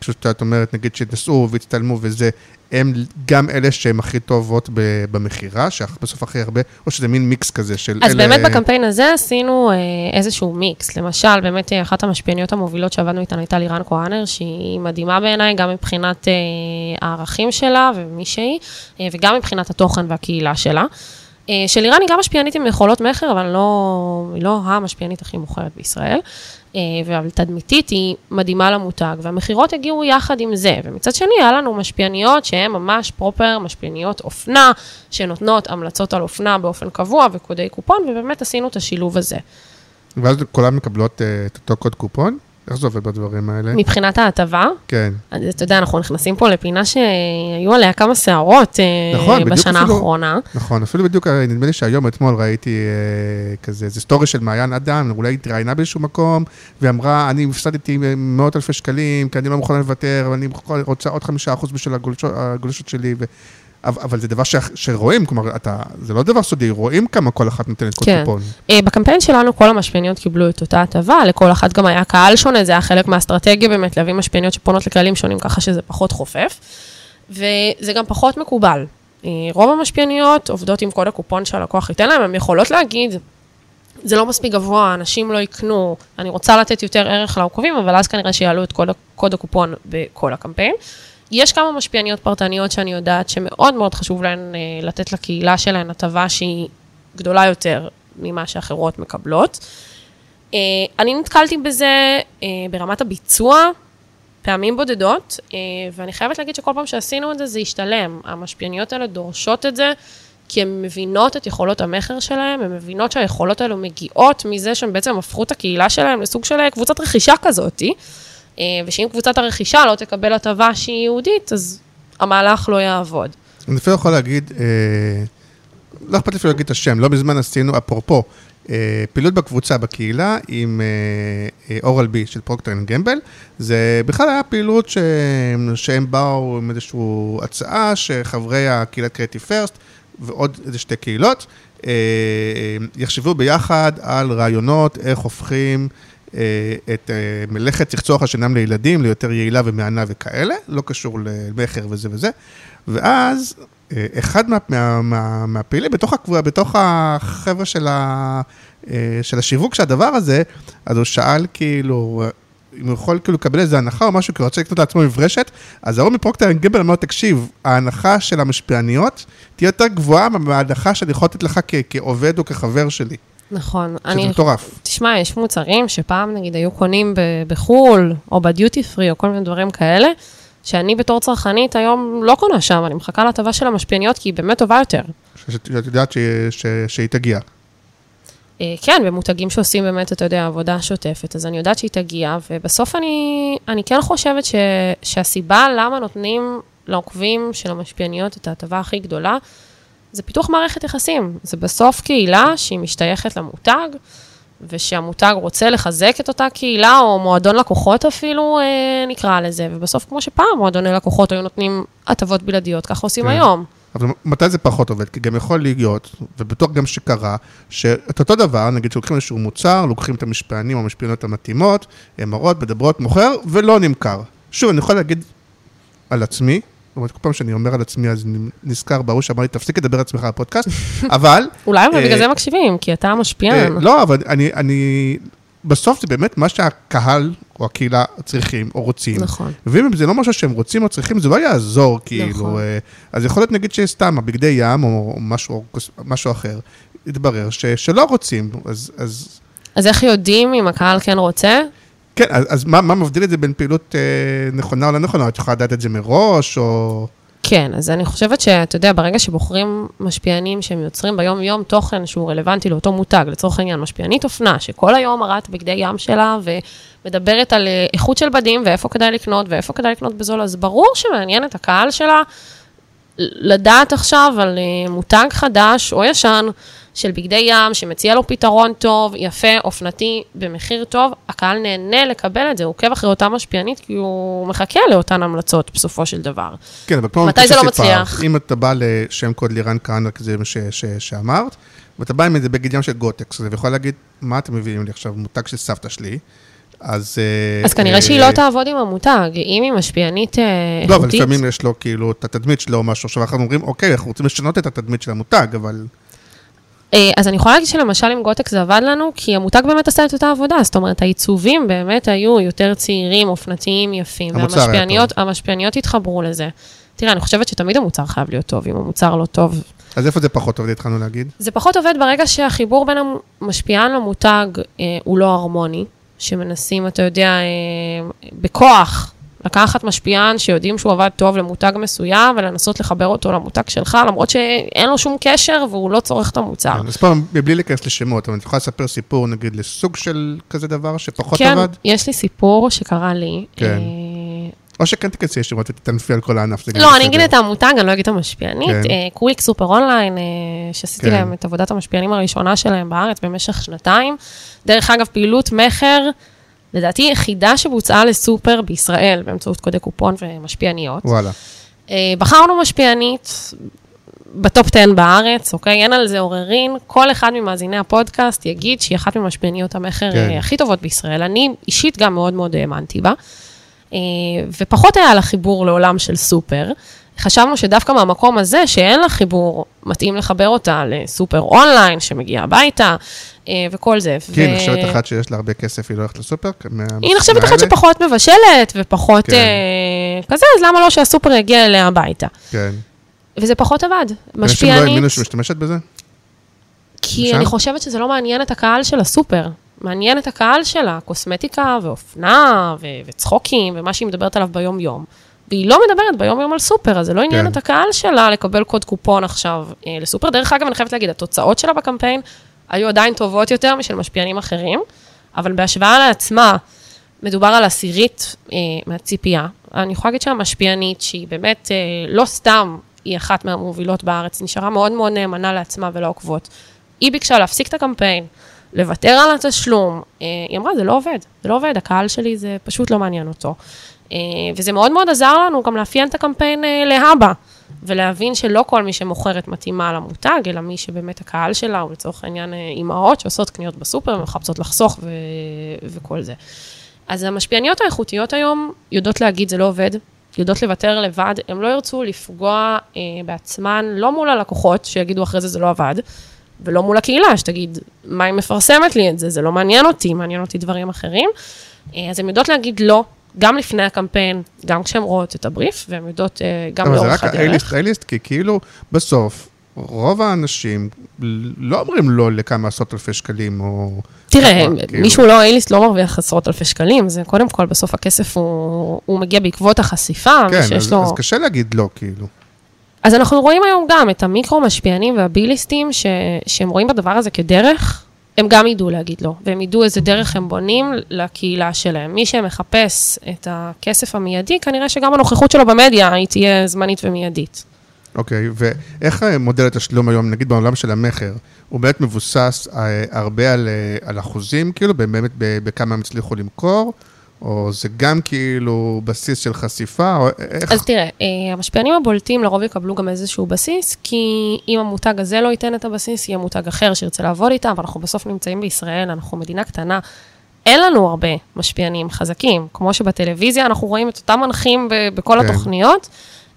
כשאת אומרת, נגיד, שנסעו והצטלמו וזה, הם גם אלה שהן הכי טובות במכירה, שבסוף הכי הרבה, או שזה מין מיקס כזה של אז אלה... באמת בקמפיין הזה עשינו אה, איזשהו מיקס. למשל, באמת אה, אחת המשפיעניות המובילות שעבדנו איתן הייתה לירן כהנר, שהיא מדהימה בעיניי, גם מבחינת אה, הערכים שלה ומי שהיא, וגם מבחינת התוכן והקהילה שלה. אה, שלירן היא גם משפיענית עם יכולות מכר, אבל לא, היא לא המשפיענית הכי מוכרת בישראל. אה, אבל תדמיתית היא מדהימה למותג, והמכירות הגיעו יחד עם זה. ומצד שני, היה לנו משפיעניות שהן ממש פרופר משפיעניות אופנה, שנותנות המלצות על אופנה באופן קבוע וקודי קופון, ובאמת עשינו את השילוב הזה. ואז כולן מקבלות uh, את אותו קוד קופון? איך זה עובד בדברים האלה? מבחינת ההטבה? כן. אז אתה יודע, אנחנו נכנסים פה לפינה שהיו עליה כמה סערות אה, נכון, בשנה אפילו, האחרונה. נכון, אפילו בדיוק, אה, נדמה לי שהיום, אתמול ראיתי אה, כזה, איזה סטורי של מעיין אדם, אולי התראיינה באיזשהו מקום, ואמרה, אני הפסדתי מאות אלפי שקלים, כי אני לא מוכנה לוותר, ואני רוצה עוד חמישה אחוז בשביל הגולשות שלי, ו... אבל זה דבר ש, שרואים, כלומר, אתה, זה לא דבר סודי, רואים כמה כל אחת נותנת כל כן. קופון. Uh, בקמפיין שלנו כל המשפיעניות קיבלו את אותה הטבה, לכל אחת גם היה קהל שונה, זה היה חלק מהאסטרטגיה באמת, להביא משפיעניות שפונות לקהלים שונים, ככה שזה פחות חופף. וזה גם פחות מקובל. אה, רוב המשפיעניות עובדות עם קוד הקופון שהלקוח ייתן להם, הן יכולות להגיד, זה לא מספיק גבוה, אנשים לא יקנו, אני רוצה לתת יותר ערך לעוקבים, אבל אז כנראה שיעלו את קוד, קוד הקופון בכל הקמפיין. יש כמה משפיעניות פרטניות שאני יודעת שמאוד מאוד חשוב להן אה, לתת לקהילה שלהן הטבה שהיא גדולה יותר ממה שאחרות מקבלות. אה, אני נתקלתי בזה אה, ברמת הביצוע, פעמים בודדות, ואני חייבת להגיד שכל פעם שעשינו את זה, זה השתלם. המשפיעניות האלה דורשות את זה, כי הן מבינות את יכולות המכר שלהן, הן מבינות שהיכולות האלו מגיעות מזה שהן בעצם הפכו את הקהילה שלהן לסוג של קבוצת רכישה כזאתי, ושאם קבוצת הרכישה לא תקבל הטבה שהיא ייחודית, אז המהלך לא יעבוד. אני אפילו יכול להגיד, אה, לא אכפת לי אפילו להגיד את השם, לא מזמן עשינו, אפרופו, אה, פעילות בקבוצה, בקהילה, עם אורל בי של פרוקטר אנד גמבל. זה בכלל היה פעילות. שהם באו עם איזושהי הצעה שחברי הקהילת קריאטיב פרסט ועוד איזה שתי קהילות אה, יחשבו ביחד על רעיונות איך הופכים אה, את מלאכת צחצוח השיניים לילדים ליותר יעילה ומהנה וכאלה, לא קשור למכר וזה וזה. ואז אה, אחד מה, מה, מה, מהפעילים בתוך בתוך החבר'ה של, ה, אה, של השיווק של הדבר הזה, אז הוא שאל כאילו, אם הוא יכול כאילו לקבל איזה הנחה או משהו, כי הוא רוצה לקנות לעצמו מברשת, אז ההוא מפרוקטר גבר אמר, תקשיב, ההנחה של המשפיעניות תהיה יותר גבוהה מההנחה שאני יכול לתת לך כעובד או כחבר שלי. נכון. שזה אני... מטורף. תשמע, יש מוצרים שפעם נגיד היו קונים בחו"ל, או בדיוטי פרי, או כל מיני דברים כאלה, שאני בתור צרכנית היום לא קונה שם, אני מחכה להטבה של המשפיעניות, כי היא באמת טובה יותר. שאת יודעת ש... ש... שהיא תגיע. אה, כן, במותגים שעושים באמת, אתה יודע, עבודה שוטפת, אז אני יודעת שהיא תגיע, ובסוף אני, אני כן חושבת ש, שהסיבה למה נותנים לעוקבים של המשפיעניות את ההטבה הכי גדולה, זה פיתוח מערכת יחסים. זה בסוף קהילה שהיא משתייכת למותג, ושהמותג רוצה לחזק את אותה קהילה, או מועדון לקוחות אפילו, אה, נקרא לזה, ובסוף, כמו שפעם מועדוני לקוחות היו נותנים הטבות בלעדיות, ככה עושים כן. היום. אבל מתי זה פחות עובד? כי גם יכול להיות, ובטוח גם שקרה, שאת אותו דבר, נגיד שלוקחים איזשהו מוצר, לוקחים את המשפיענים או המשפיענות המתאימות, הן מראות, מדברות, מוכר, ולא נמכר. שוב, אני יכול להגיד על עצמי, אומרת, כל פעם שאני אומר על עצמי, אז נזכר בהוא שאמר לי, תפסיק לדבר על עצמך בפודקאסט, אבל... אולי אבל בגלל זה מקשיבים, כי אתה המשפיען. לא, אבל אני... בסוף זה באמת מה שהקהל או הקהילה צריכים או רוצים. נכון. ואם זה לא משהו שהם רוצים או צריכים, זה לא יעזור, כאילו. נכון. אז יכול להיות נגיד שסתם הבגדי ים או משהו, משהו אחר, יתברר ש, שלא רוצים, אז, אז... אז איך יודעים אם הקהל כן רוצה? כן, אז, אז מה, מה מבדיל את זה בין פעילות אה, נכונה או לא נכונה? את יכולה לדעת את זה מראש, או... כן, אז אני חושבת שאתה יודע, ברגע שבוחרים משפיענים שהם יוצרים ביום-יום תוכן שהוא רלוונטי לאותו מותג, לצורך העניין, משפיענית אופנה, שכל היום מראת בגדי ים שלה ומדברת על אה, איכות של בדים ואיפה כדאי לקנות ואיפה כדאי לקנות בזול, אז ברור שמעניין את הקהל שלה לדעת עכשיו על אה, מותג חדש או ישן, של בגדי ים, שמציע לו פתרון טוב, יפה, אופנתי, במחיר טוב, הקהל נהנה לקבל את זה, הוא עוקב אחרי אותה משפיענית, כי הוא מחכה לאותן המלצות בסופו של דבר. כן, אבל כמו מתי זה לא מצליח? אם אתה בא לשם קוד לירן כהנא, כזה ש, ש, שאמרת, ואתה בא עם איזה בגד ים של גוטקס, ויכול להגיד, מה אתם מביאים לי עכשיו, מותג של סבתא שלי, אז... אה, אז כנראה שהיא לא אה, תעבוד עם המותג, אם היא משפיענית איכותית... לא, אבל לפעמים יש לו כאילו את התדמית שלו או משהו, עכשיו אנחנו אומרים, אוקיי, אנחנו רוצים לשנות את התדמית של המותג, אבל... אה, אז אני יכולה להגיד שלמשל עם גוטקס זה עבד לנו, כי המותג באמת עשה את אותה עבודה, זאת אומרת, העיצובים באמת היו יותר צעירים, אופנתיים, יפים. המוצר היה טוב. המשפיעניות התחברו לזה. תראה, אני חושבת שתמיד המוצר חייב להיות טוב, אם המוצר לא טוב. אז איפה זה פחות עובד, התחלנו להגיד? זה פחות עובד ברגע שהחיבור בין המשפיען למותג אה, הוא לא הרמוני, שמנסים, אתה יודע, אה, בכוח לקחת משפיען שיודעים שהוא עבד טוב למותג מסוים, ולנסות לחבר אותו למותג שלך, למרות שאין לו שום קשר והוא לא צורך את המוצר. כן, אז פעם, מבלי להיכנס לשמות, אבל את יכולה לספר סיפור, נגיד, לסוג של כזה דבר שפחות כן, עבד? כן, יש לי סיפור שקרה לי. כן. אה... או שכן תיכנסי ישירות ותטנפי על כל הענף. לא, אני אגיד את המותג, אני לא אגיד את המשפיענית. כן. קוויק סופר אונליין, שעשיתי כן. להם את עבודת המשפיענים הראשונה שלהם בארץ במשך שנתיים. דרך אגב, פעילות מכר. לדעתי יחידה שבוצעה לסופר בישראל באמצעות קודי קופון ומשפיעניות. וואלה. אה, בחרנו משפיענית ב top 10 בארץ, אוקיי? אין על זה עוררין. כל אחד ממאזיני הפודקאסט יגיד שהיא אחת ממשפיעניות המכר כן. אה, הכי טובות בישראל. אני אישית גם מאוד מאוד האמנתי בה. אה, ופחות היה לה חיבור לעולם של סופר. חשבנו שדווקא מהמקום הזה, שאין לה חיבור, מתאים לחבר אותה לסופר אונליין, שמגיע הביתה, אה, וכל זה. כי היא ו- נחשבת אחת שיש לה הרבה כסף, היא לא הולכת לסופר? היא נחשבת אחת? שפחות מבשלת, ופחות כן. אה, כזה, אז למה לא שהסופר יגיע אליה הביתה? כן. וזה פחות עבד. אנשים לא משפיענית, האמינו שמשתמשת בזה? כי שם? אני חושבת שזה לא מעניין את הקהל של הסופר. מעניין את הקהל שלה, קוסמטיקה ואופנה ו- וצחוקים ומה שהיא מדברת עליו ביום-יום. והיא לא מדברת ביום-יום על סופר, אז זה לא עניין כן. את הקהל שלה לקבל קוד קופון עכשיו אה, לסופר. דרך אגב, אני חייבת להגיד, התוצאות שלה בקמפיין היו עדיין טובות יותר משל משפיענים אחרים, אבל בהשוואה לעצמה, מדובר על עשירית אה, מהציפייה. אני יכולה להגיד שהמשפיענית, שהיא באמת אה, לא סתם, היא אחת מהמובילות בארץ, נשארה מאוד מאוד נאמנה לעצמה ולעוקבות. היא ביקשה להפסיק את הקמפיין, לוותר על התשלום. אה, היא אמרה, זה לא עובד, זה לא עובד, הקהל שלי זה פשוט לא מעניין אותו. אה, וזה מאוד מאוד עזר לנו גם לאפיין את הקמפיין אה, להבא, ולהבין שלא כל מי שמוכרת מתאימה למותג, אלא מי שבאמת הקהל שלה, הוא לצורך העניין אימהות שעושות קניות בסופר ומחפשות לחסוך ו- וכל זה. אז המשפיעניות האיכותיות היום יודעות להגיד זה לא עובד, יודעות לוותר לבד, הן לא ירצו לפגוע אה, בעצמן, לא מול הלקוחות שיגידו אחרי זה זה לא עבד, ולא מול הקהילה שתגיד, מה היא מפרסמת לי את זה, זה לא מעניין אותי, מעניין אותי דברים אחרים. אה, אז הן יודעות להגיד לא, גם לפני הקמפיין, גם כשהן רואות את הבריף, והן יודעות אה, גם אבל זה לאורך רק הדרך. ה-A-ליסט, A-ליסט, כי כאילו, בסוף, רוב האנשים לא אומרים לא לכמה עשרות אלפי שקלים, או... תראה, כמה, כאילו. מישהו לא אייליסט לא מרוויח עשרות אלפי שקלים, זה קודם כל, בסוף הכסף הוא, הוא מגיע בעקבות החשיפה, כן, ושיש אז, לו... אז קשה להגיד לא, כאילו. אז אנחנו רואים היום גם את המיקרו-משפיענים והביליסטים, ש... שהם רואים בדבר הזה כדרך, הם גם ידעו להגיד לא, והם ידעו איזה דרך הם בונים לקהילה שלהם. מי שמחפש את הכסף המיידי, כנראה שגם הנוכחות שלו במדיה היא תהיה זמנית ומיידית. אוקיי, ואיך אה, מודל התשלום היום, נגיד בעולם של המכר, הוא באמת מבוסס אה, הרבה על, אה, על אחוזים, כאילו, באמת בכמה הם הצליחו למכור, או זה גם כאילו בסיס של חשיפה, או איך... אז תראה, אה, המשפיענים הבולטים לרוב יקבלו גם איזשהו בסיס, כי אם המותג הזה לא ייתן את הבסיס, יהיה מותג אחר שירצה לעבוד איתם, ואנחנו בסוף נמצאים בישראל, אנחנו מדינה קטנה. אין לנו הרבה משפיענים חזקים, כמו שבטלוויזיה אנחנו רואים את אותם מנחים ב- בכל כן. התוכניות.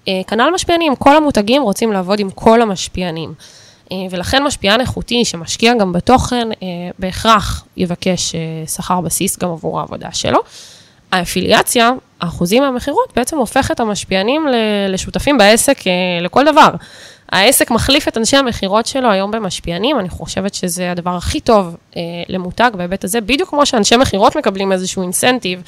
אה, כנ"ל משפיענים, כל המותגים רוצים לעבוד עם כל המשפיענים. אה, ולכן משפיען איכותי שמשקיע גם בתוכן, בהכרח יבקש שכר בסיס גם עבור העבודה שלו. האפיליאציה, האחוזים מהמכירות, בעצם הופך את המשפיענים לשותפים בעסק אה, לכל דבר. העסק מחליף את אנשי המכירות שלו היום במשפיענים, אני חושבת שזה הדבר הכי טוב אה, למותג בהיבט הזה, בדיוק כמו שאנשי מכירות מקבלים איזשהו אינסנטיב,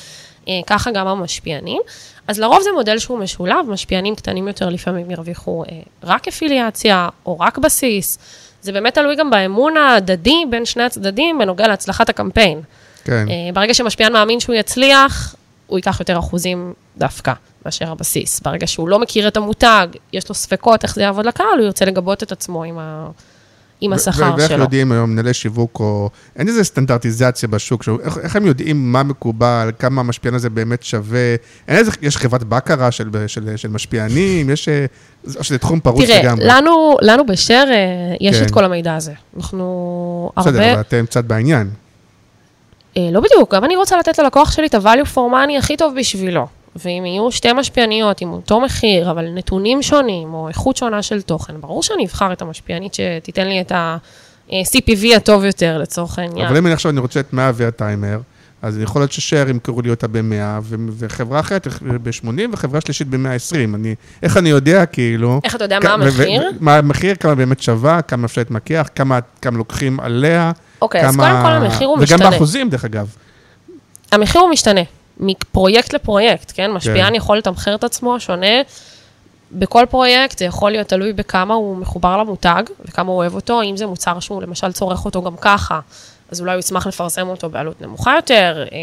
אה, ככה גם המשפיענים. אז לרוב זה מודל שהוא משולב, משפיענים קטנים יותר לפעמים ירוויחו אה, רק אפיליאציה או רק בסיס. זה באמת תלוי גם באמון ההדדי בין שני הצדדים בנוגע להצלחת הקמפיין. כן, אה, ברגע שמשפיען מאמין שהוא יצליח, הוא ייקח יותר אחוזים דווקא מאשר הבסיס. ברגע שהוא לא מכיר את המותג, יש לו ספקות איך זה יעבוד לקהל, הוא ירצה לגבות את עצמו עם, ה... עם השכר ו- ואיך שלו. יודעים היום מנהלי שיווק, או אין איזה סטנדרטיזציה בשוק, שהוא- איך, איך הם יודעים מה מקובל, כמה המשפיען הזה באמת שווה, אין איזה, יש חברת בקרה של, של, של משפיענים, יש, אה, או שזה תחום פרוץ תראה, לגמרי. לנו, לנו בשר אה, יש כן. את כל המידע הזה. אנחנו בסדר, הרבה... אבל אתם קצת בעניין. אה, לא בדיוק, גם אני רוצה לתת ללקוח שלי את ה-value for money הכי טוב בשבילו. ואם יהיו שתי משפיעניות עם אותו מחיר, אבל נתונים שונים, או איכות שונה של תוכן, ברור שאני אבחר את המשפיענית שתיתן לי את ה-CPV הטוב יותר, לצורך העניין. אבל אם אני עכשיו אני רוצה את 100 והטיימר, אז יכול להיות ששר ימכרו לי אותה ב-100, וחברה אחרת ב-80, וחברה שלישית ב-120. אני, איך אני יודע, כאילו... איך אתה יודע מה המחיר? מה המחיר, כמה באמת שווה, כמה אפשר להתמקח, כמה, כמה לוקחים עליה. אוקיי, אז כמה- קודם כל המחיר הוא וגם משתנה. באחוזים, דרך אגב. המחיר הוא משתנה, מפרויקט לפרויקט, כן? משפיען יכול לתמחר את עצמו שונה. בכל פרויקט זה יכול להיות תלוי בכמה הוא מחובר למותג וכמה הוא אוהב אותו, אם זה מוצר שהוא למשל צורך אותו גם ככה, אז אולי הוא ישמח לפרסם אותו בעלות נמוכה יותר, אה,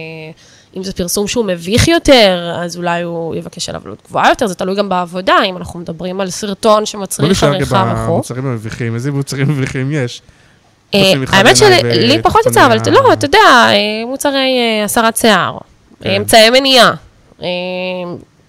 אם זה פרסום שהוא מביך יותר, אז אולי הוא יבקש עליו עלות גבוהה יותר, זה תלוי גם בעבודה, אם אנחנו מדברים על סרטון בוא שמצריך נשאר רגע עריכה וכו'. במוצרים המביכים, איזה מוצרים מביכים יש? אה, האמת שלי פחות ותחתוני יצא, אבל לא, אתה יודע, אה, מוצרי אה, הסרת שיער, כן. אה, אמצעי מניעה, אה,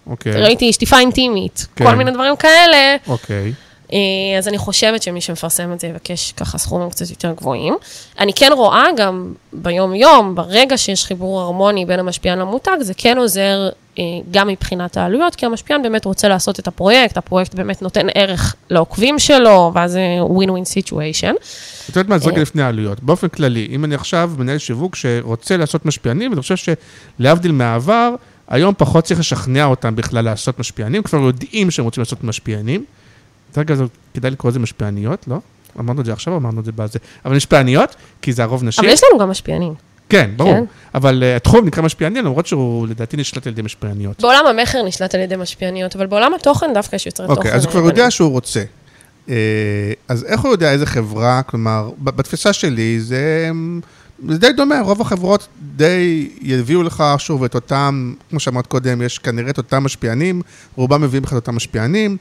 אוקיי, ראיתי שטיפה אינטימית, כן. כל מיני דברים כאלה. אוקיי. אה, אז אני חושבת שמי שמפרסם את זה יבקש ככה סכומים קצת יותר גבוהים. אני כן רואה גם ביום-יום, ברגע שיש חיבור הרמוני בין המשפיען למותג, זה כן עוזר אה, גם מבחינת העלויות, כי המשפיען באמת רוצה לעשות את הפרויקט, הפרויקט באמת נותן ערך לעוקבים שלו, ואז זה win win situation. את יודעת מה, אז רגע אה. לפני העלויות. באופן כללי, אם אני עכשיו מנהל שיווק שרוצה לעשות משפיענים, ואני חושב שלהבדיל מהעבר, היום פחות צריך לשכנע אותם בכלל לעשות משפיענים, כבר יודעים שהם רוצים לעשות משפיענים. רגע, זה כדאי לקרוא לזה משפיעניות, לא? אמרנו את זה עכשיו, אמרנו את זה בזה. אבל משפיעניות, כי זה הרוב נשים. אבל יש לנו גם משפיענים. כן, ברור. כן. אבל uh, התחום נקרא משפיעני, למרות שהוא לדעתי נשלט על ידי משפיעניות. בעולם המכר נשלט על ידי משפיעניות, אבל בעולם התוכן דווקא יש יוצרי תוכן. אוקיי, אז הוא כבר אה, יודע שהוא רוצה. אה, אז איך הוא יודע איזה חברה, כלומר, בתפיסה שלי זה, זה די דומה, רוב החברות די יביאו לך שוב את אותם, כמו שאמרת קודם, יש כנראה את אותם משפיענים, רובם מביאים לך את אותם משפיענים.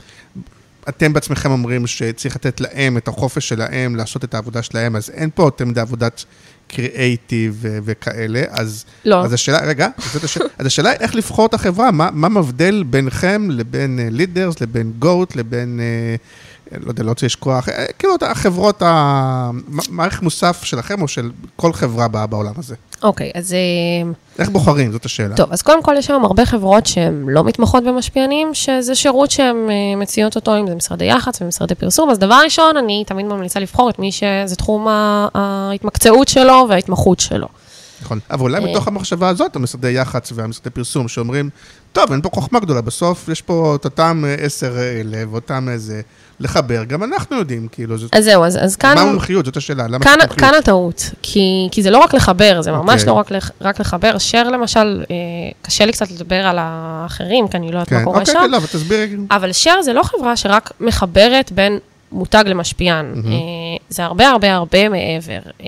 אתם בעצמכם אומרים שצריך לתת להם את החופש שלהם לעשות את העבודה שלהם, אז אין פה יותר מדי עבודת קריאייטיב ו- וכאלה, אז, לא. אז השאלה, רגע, זאת השאלה, אז השאלה היא איך לבחור את החברה, מה, מה מבדל ביניכם לבין לידרס, לבין גוט, לבין, אה, לא יודע, לא רוצה לשכוח, אה, כאילו החברות, המערכת מוסף שלכם או של כל חברה בעולם הזה. אוקיי, אז... אה, איך בוחרים, זאת השאלה. טוב, אז קודם כל יש היום הרבה חברות שהן לא מתמחות במשפיענים, שזה שירות שהן אה, מציעות אותו, אם זה משרדי יח"צ ומשרדי פרסום. אז דבר ראשון, אני תמיד ממליצה לבחור את מי שזה תחום ההתמקצעות שלו וההתמחות שלו. נכון, אבל אולי אה. מתוך המחשבה הזאת, המשרדי יח"צ והמשרדי פרסום, שאומרים, טוב, אין פה חוכמה גדולה, בסוף יש פה את אותם אה, עשר אלה ואותם איזה, לחבר, גם אנחנו יודעים, כאילו, זאת, אז זהו, אז, אז כאן... מה המומחיות, זאת השאלה, למה כאן? כאן הטעות, כי, כי זה לא רק לחבר, זה ממש אוקיי. לא רק, לח- רק לחבר. שר למשל, אה, קשה לי קצת לדבר על האחרים, כי אני לא יודעת כן, מה קורה אוקיי, שם. כן, לא, אבל תסבירי, אבל שר זה לא חברה שרק מחברת בין מותג למשפיען. אה, זה הרבה הרבה הרבה מעבר. אה,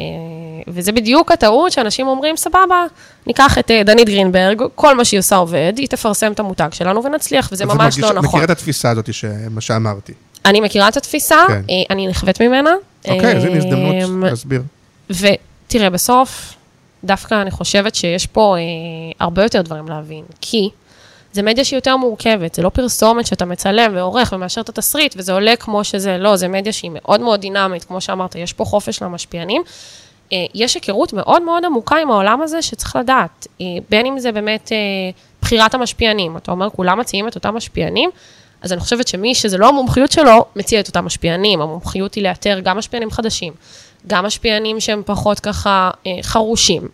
וזה בדיוק הטעות שאנשים אומרים, סבבה, ניקח את אה, דנית גרינברג, כל מה שהיא עושה עובד, היא תפרסם את המותג שלנו ונצליח, וזה ממש מרגישה- לא נכון. מכירה את התפיסה הזאת, ש- מה שאמרתי. אני מכירה את התפיסה, כן. אני נכווית ממנה. אוקיי, אז הנה הזדמנות להסביר. ותראה, בסוף, דווקא אני חושבת שיש פה הרבה יותר דברים להבין, כי זה מדיה שהיא יותר מורכבת, זה לא פרסומת שאתה מצלם ועורך ומאשר את התסריט, וזה עולה כמו שזה, לא, זה מדיה שהיא מאוד מאוד דינמית, כמו שאמרת, יש פה חופש למשפיענים. אה, יש היכרות מאוד מאוד עמוקה עם העולם הזה שצריך לדעת, אה, בין אם זה באמת אה, בחירת המשפיענים, אתה אומר, כולם מציעים את אותם משפיענים, אז אני חושבת שמי שזה לא המומחיות שלו, מציע את אותם משפיענים. המומחיות היא לאתר גם משפיענים חדשים, גם משפיענים שהם פחות ככה חרושים,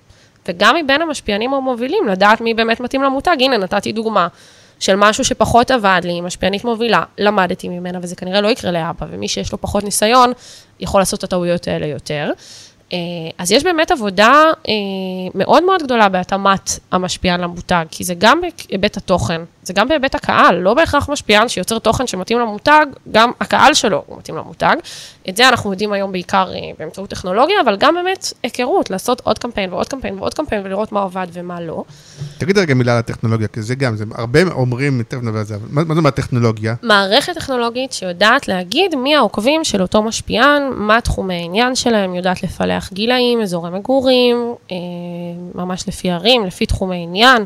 וגם מבין המשפיענים המובילים, לדעת מי באמת מתאים למותג. הנה, נתתי דוגמה של משהו שפחות עבד לי, משפיענית מובילה, למדתי ממנה, וזה כנראה לא יקרה לאבא, ומי שיש לו פחות ניסיון, יכול לעשות את הטעויות האלה יותר. אה, אז יש באמת עבודה אה, מאוד מאוד גדולה בהתאמת המשפיען למותג, כי זה גם בהיבט התוכן, זה גם בהיבט הקהל, לא בהכרח משפיען שיוצר תוכן שמתאים למותג, גם הקהל שלו הוא מתאים למותג. את זה אנחנו יודעים היום בעיקר אה, באמצעות טכנולוגיה, אבל גם באמת היכרות, לעשות עוד קמפיין ועוד קמפיין ועוד קמפיין ולראות מה עובד ומה לא. תגיד רגע מילה על הטכנולוגיה, כי זה גם, זה הרבה אומרים, תכף נדבר על זה, מה מה זה אומר טכנולוגיה? מערכת טכנולוגית שיודעת להגיד מי העוקבים של אותו משפיען, מה תחומי העניין שלהם, יודעת לפלח גילאים, אזורי מגורים, אה, ממש לפי ערים, לפי תחומי עניין.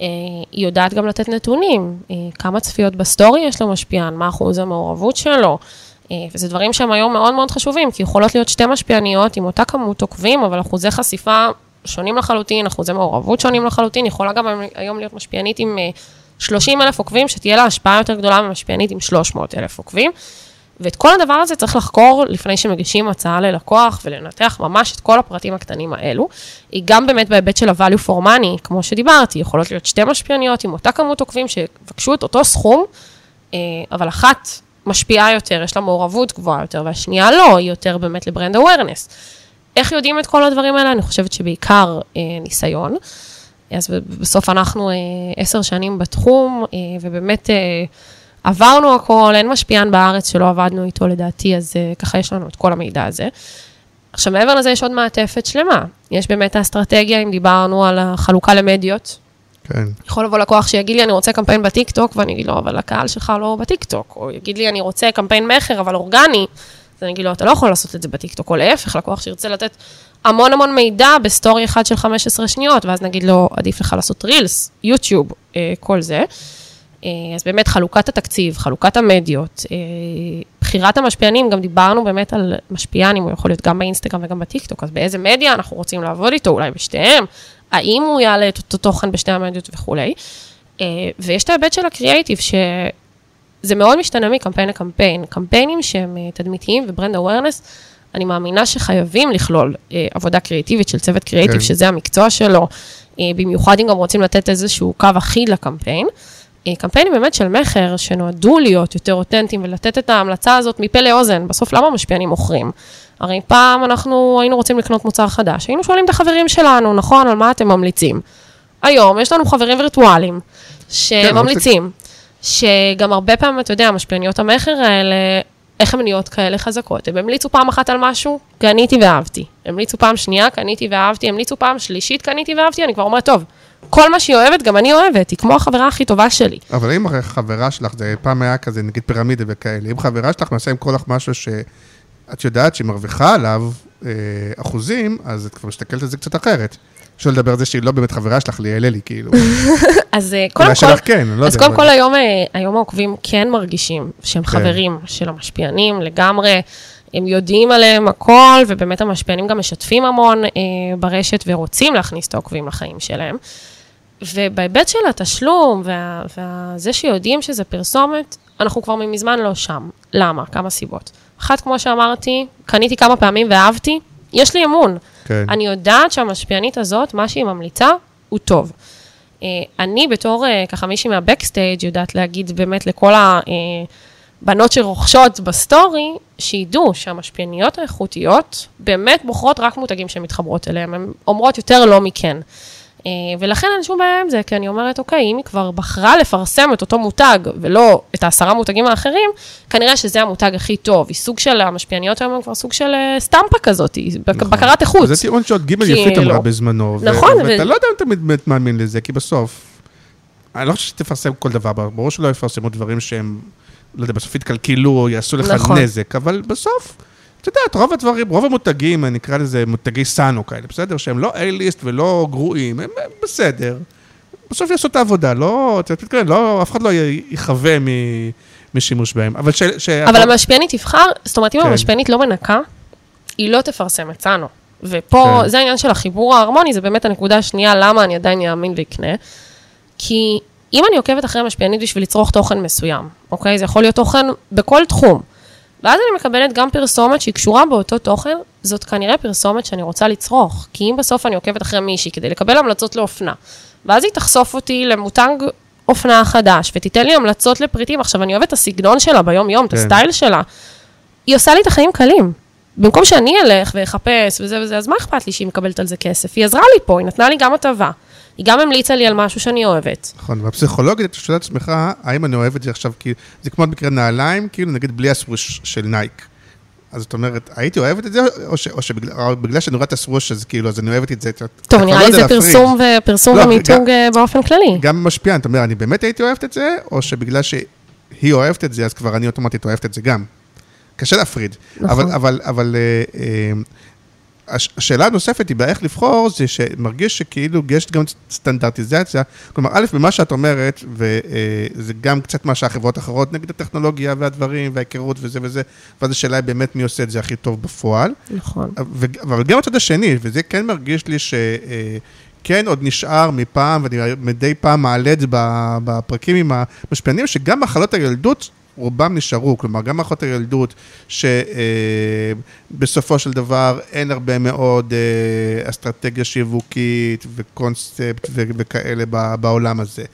אה, היא יודעת גם לתת נתונים, אה, כמה צפיות בסטורי יש למשפיען, מה אחוז המעורבות שלו. אה, וזה דברים שהם היום מאוד מאוד חשובים, כי יכולות להיות שתי משפיעניות עם אותה כמות עוקבים, אבל אחוזי חשיפה שונים לחלוטין, אחוזי מעורבות שונים לחלוטין, יכולה גם היום להיות משפיענית עם אה, 30 אלף עוקבים, שתהיה לה השפעה יותר גדולה ממשפיענית עם 300 אלף עוקבים. ואת כל הדבר הזה צריך לחקור לפני שמגישים הצעה ללקוח ולנתח ממש את כל הפרטים הקטנים האלו. היא גם באמת בהיבט של ה-value for money, כמו שדיברתי, יכולות להיות שתי משפיעניות עם אותה כמות עוקבים שיבקשו את אותו סכום, אה, אבל אחת משפיעה יותר, יש לה מעורבות גבוהה יותר, והשנייה לא, היא יותר באמת לברנד awareness. איך יודעים את כל הדברים האלה? אני חושבת שבעיקר אה, ניסיון. אז בסוף אנחנו אה, עשר שנים בתחום, אה, ובאמת אה, עברנו הכל, אין משפיען בארץ שלא עבדנו איתו לדעתי, אז אה, ככה יש לנו את כל המידע הזה. עכשיו, מעבר לזה יש עוד מעטפת שלמה. יש באמת האסטרטגיה, אם דיברנו על החלוקה למדיות. כן. יכול לבוא לקוח שיגיד לי, אני רוצה קמפיין בטיקטוק, ואני אגיד לו, אבל הקהל שלך לא בטיקטוק. או יגיד לי, אני רוצה קמפיין מכר, אבל אורגני. אז אני אגיד לו, אתה לא יכול לעשות את זה בטיקטוק, או להפך, לקוח שירצה לתת המון המון מידע בסטורי אחד של 15 שניות, ואז נגיד לו, עדיף לך לעשות רילס, יוטיוב, אה, כל זה. אה, אז באמת חלוקת התקציב, חלוקת המדיות, אה, בחירת המשפיענים, גם דיברנו באמת על משפיען, אם הוא יכול להיות גם באינסטגרם וגם בטיקטוק, אז באיזה מדיה אנחנו רוצים לעבוד איתו, אולי בשתיהם, האם הוא יעלה את אותו תוכן בשתי המדיות וכולי. אה, ויש את ההיבט של הקריאייטיב, שזה מאוד משתנה מקמפיין לקמפיין. קמפיינים שהם תדמיתיים ו brand awareness, אני מאמינה שחייבים לכלול עבודה קריאיטיבית של צוות קריאיטיב, כן. שזה המקצוע שלו, במיוחד אם גם רוצים לתת איזשהו קו אחיד לקמפיין. אה, קמפיינים באמת של מכר, שנועדו להיות יותר אותנטיים ולתת את ההמלצה הזאת מפה לאוזן. בסוף, למה משפיענים מוכרים? הרי פעם אנחנו היינו רוצים לקנות מוצר חדש, היינו שואלים את החברים שלנו, נכון, על מה אתם ממליצים? היום יש לנו חברים וירטואליים שממליצים, שגם הרבה פעמים, אתה יודע, משפיעניות המכר האלה, איך הן נהיות כאלה חזקות? הם המליצו פעם אחת על משהו, קניתי ואהבתי. המליצו פעם שנייה, קניתי ואהבתי, המליצו פעם שלישית, קניתי ואהבתי, אני כבר אומרת, טוב, כל מה שהיא אוהבת, גם אני אוהבת, היא כמו החברה הכי טובה שלי. אבל אם חברה שלך, זה פעם היה כזה, נגיד פירמידה וכאלה, אם חברה שלך מנסה למכור לך משהו שאת יודעת שהיא מרוויחה עליו אה, אחוזים, אז את כבר מסתכלת על זה קצת אחרת. שלא לדבר על זה שהיא לא באמת חברה שלך, ליעלה לי, כאילו. אז אה, קודם כל, כן, לא אז קודם כל היום, אה, היום העוקבים כן מרגישים שהם כן. חברים של המשפיענים לגמרי, הם יודעים עליהם הכל, ובאמת המשפיענים גם משתפים המון אה, ברשת ורוצים להכניס את העוקבים לחיים שלהם. ובהיבט של התשלום וה- וזה שיודעים שזה פרסומת, אנחנו כבר מזמן לא שם. למה? כמה סיבות. אחת, כמו שאמרתי, קניתי כמה פעמים ואהבתי, יש לי אמון. כן. אני יודעת שהמשפיענית הזאת, מה שהיא ממליצה, הוא טוב. אה, אני בתור אה, ככה מישהי מהבקסטייג' יודעת להגיד באמת לכל הבנות שרוכשות בסטורי, שידעו שהמשפיעניות האיכותיות באמת בוחרות רק מותגים שהן מתחברות אליהם, הן אומרות יותר לא מכן. אה, ולכן אין שום בעיה עם זה, כי אני אומרת, אוקיי, אם היא כבר בחרה לפרסם את אותו מותג ולא את העשרה מותגים האחרים, כנראה שזה המותג הכי טוב. היא סוג של, המשפיעניות היום הן כבר סוג של אה, סטמפה כזאת, היא נכון. בקרת איכות. זה טיעון שעוד ג' יפית כאילו. אמרה בזמנו. ו- נכון, ו- ואתה לא יודע אם אתה באמת מאמין לזה, כי בסוף, אני לא חושב שתפרסם כל דבר, ברור שלא יפרסמו דברים שהם, לא יודע, בסוף יתקלקלו או יעשו לך נכון. נזק, אבל בסוף, אתה יודעת, רוב הדברים, רוב המותגים, אני אקרא לזה מותגי סאנו כאלה, בסדר? שהם לא A-ליסט ולא גרועים, הם הם בסדר. בסוף יעשו את העבודה, לא, מתכוון, לא, אף אחד לא י- יכווה מ- משימוש בהם. אבל ש... ש- אבל המשפיענית תבחר, זאת אומרת, אם כן. המשפיענית לא מנקה, היא לא תפרסם את סאנו. ופה, כן. זה העניין של החיבור ההרמוני, זה באמת הנקודה השנייה, למה אני עדיין אאמין ואקנה. כי אם אני עוקבת אחרי המשפיענית בשביל לצרוך תוכן מסוים, אוקיי? זה יכול להיות תוכן בכל תחום. ואז אני מקבלת גם פרסומת שהיא קשורה באותו תוכן, זאת כנראה פרסומת שאני רוצה לצרוך. כי אם בסוף אני עוקבת אחרי מישהי כדי לקבל המלצות לאופנה, ואז היא תחשוף אותי למותג אופנה חדש, ותיתן לי המלצות לפריטים, עכשיו אני אוהבת את הסגנון שלה ביום-יום, את כן. הסטייל שלה, היא עושה לי את החיים קלים. במקום שאני אלך ואחפש וזה וזה, אז מה אכפת לי שהיא מקבלת על זה כסף? היא עזרה לי פה, היא נתנה לי גם הטבה. היא גם המליצה לי על משהו שאני אוהבת. נכון, והפסיכולוגית, אתה שואל את עצמך, האם אני אוהב את זה עכשיו, כי זה כמו במקרה נעליים, כאילו נגיד בלי הסווש של נייק. אז זאת אומרת, הייתי אוהבת את זה, או, ש, או שבגלל שאני רואה את הסווש, אז כאילו, אז אני אוהבת את זה. טוב, נראה לא לי יודע זה. פרסום ופרסום לא, ומיתוג אה, באופן כללי. גם משפיען, אתה אומר, אני באמת הייתי אוהבת את זה, או שבגלל שהיא אוהבת את זה, אז כבר אני אוטומטית אוהבת את זה גם. קשה להפריד. נכון. אבל, אבל, אבל אה, אה, הש- השאלה הנוספת היא באיך לבחור, זה שמרגיש שכאילו יש גם סטנדרטיזציה. כלומר, א', במה שאת אומרת, וזה גם קצת מה שהחברות האחרות, נגיד הטכנולוגיה והדברים וההיכרות וזה וזה, ואז השאלה היא באמת מי עושה את זה הכי טוב בפועל. נכון. ו- אבל גם הצד השני, וזה כן מרגיש לי שכן עוד נשאר מפעם, ואני מדי פעם מעלה את זה בפרקים עם המשפיענים, שגם מחלות הילדות, רובם נשארו, כלומר, גם מחלות הילדות, שבסופו של דבר אין הרבה מאוד אה, אסטרטגיה שיווקית וקונספט וכאלה בעולם הזה.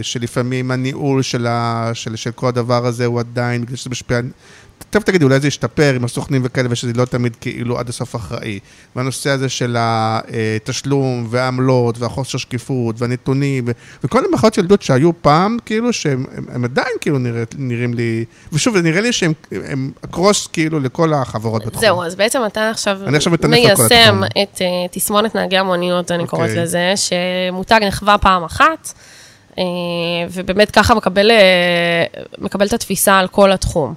ושלפעמים הניהול של, ה, של, של כל הדבר הזה הוא עדיין, בגלל שזה משפיע, תכף תגידי, אולי זה ישתפר עם הסוכנים וכאלה, ושזה לא תמיד כאילו עד הסוף אחראי. והנושא הזה של התשלום והעמלות והחוסר שקיפות והנתונים, ו- וכל המחאות ילדות שהיו פעם, כאילו שהם הם, הם עדיין כאילו נראות, נראים לי, ושוב, נראה לי שהם הם הקרוס כאילו לכל החברות בתחום. זהו, אז בעצם אתה עכשיו עכשיו מיישם. את אה, תסמונת נהגי המוניות, אני קוראת אוקיי. לזה, שמותג נחווה פעם אחת, אה, ובאמת ככה מקבל, אה, מקבל את התפיסה על כל התחום.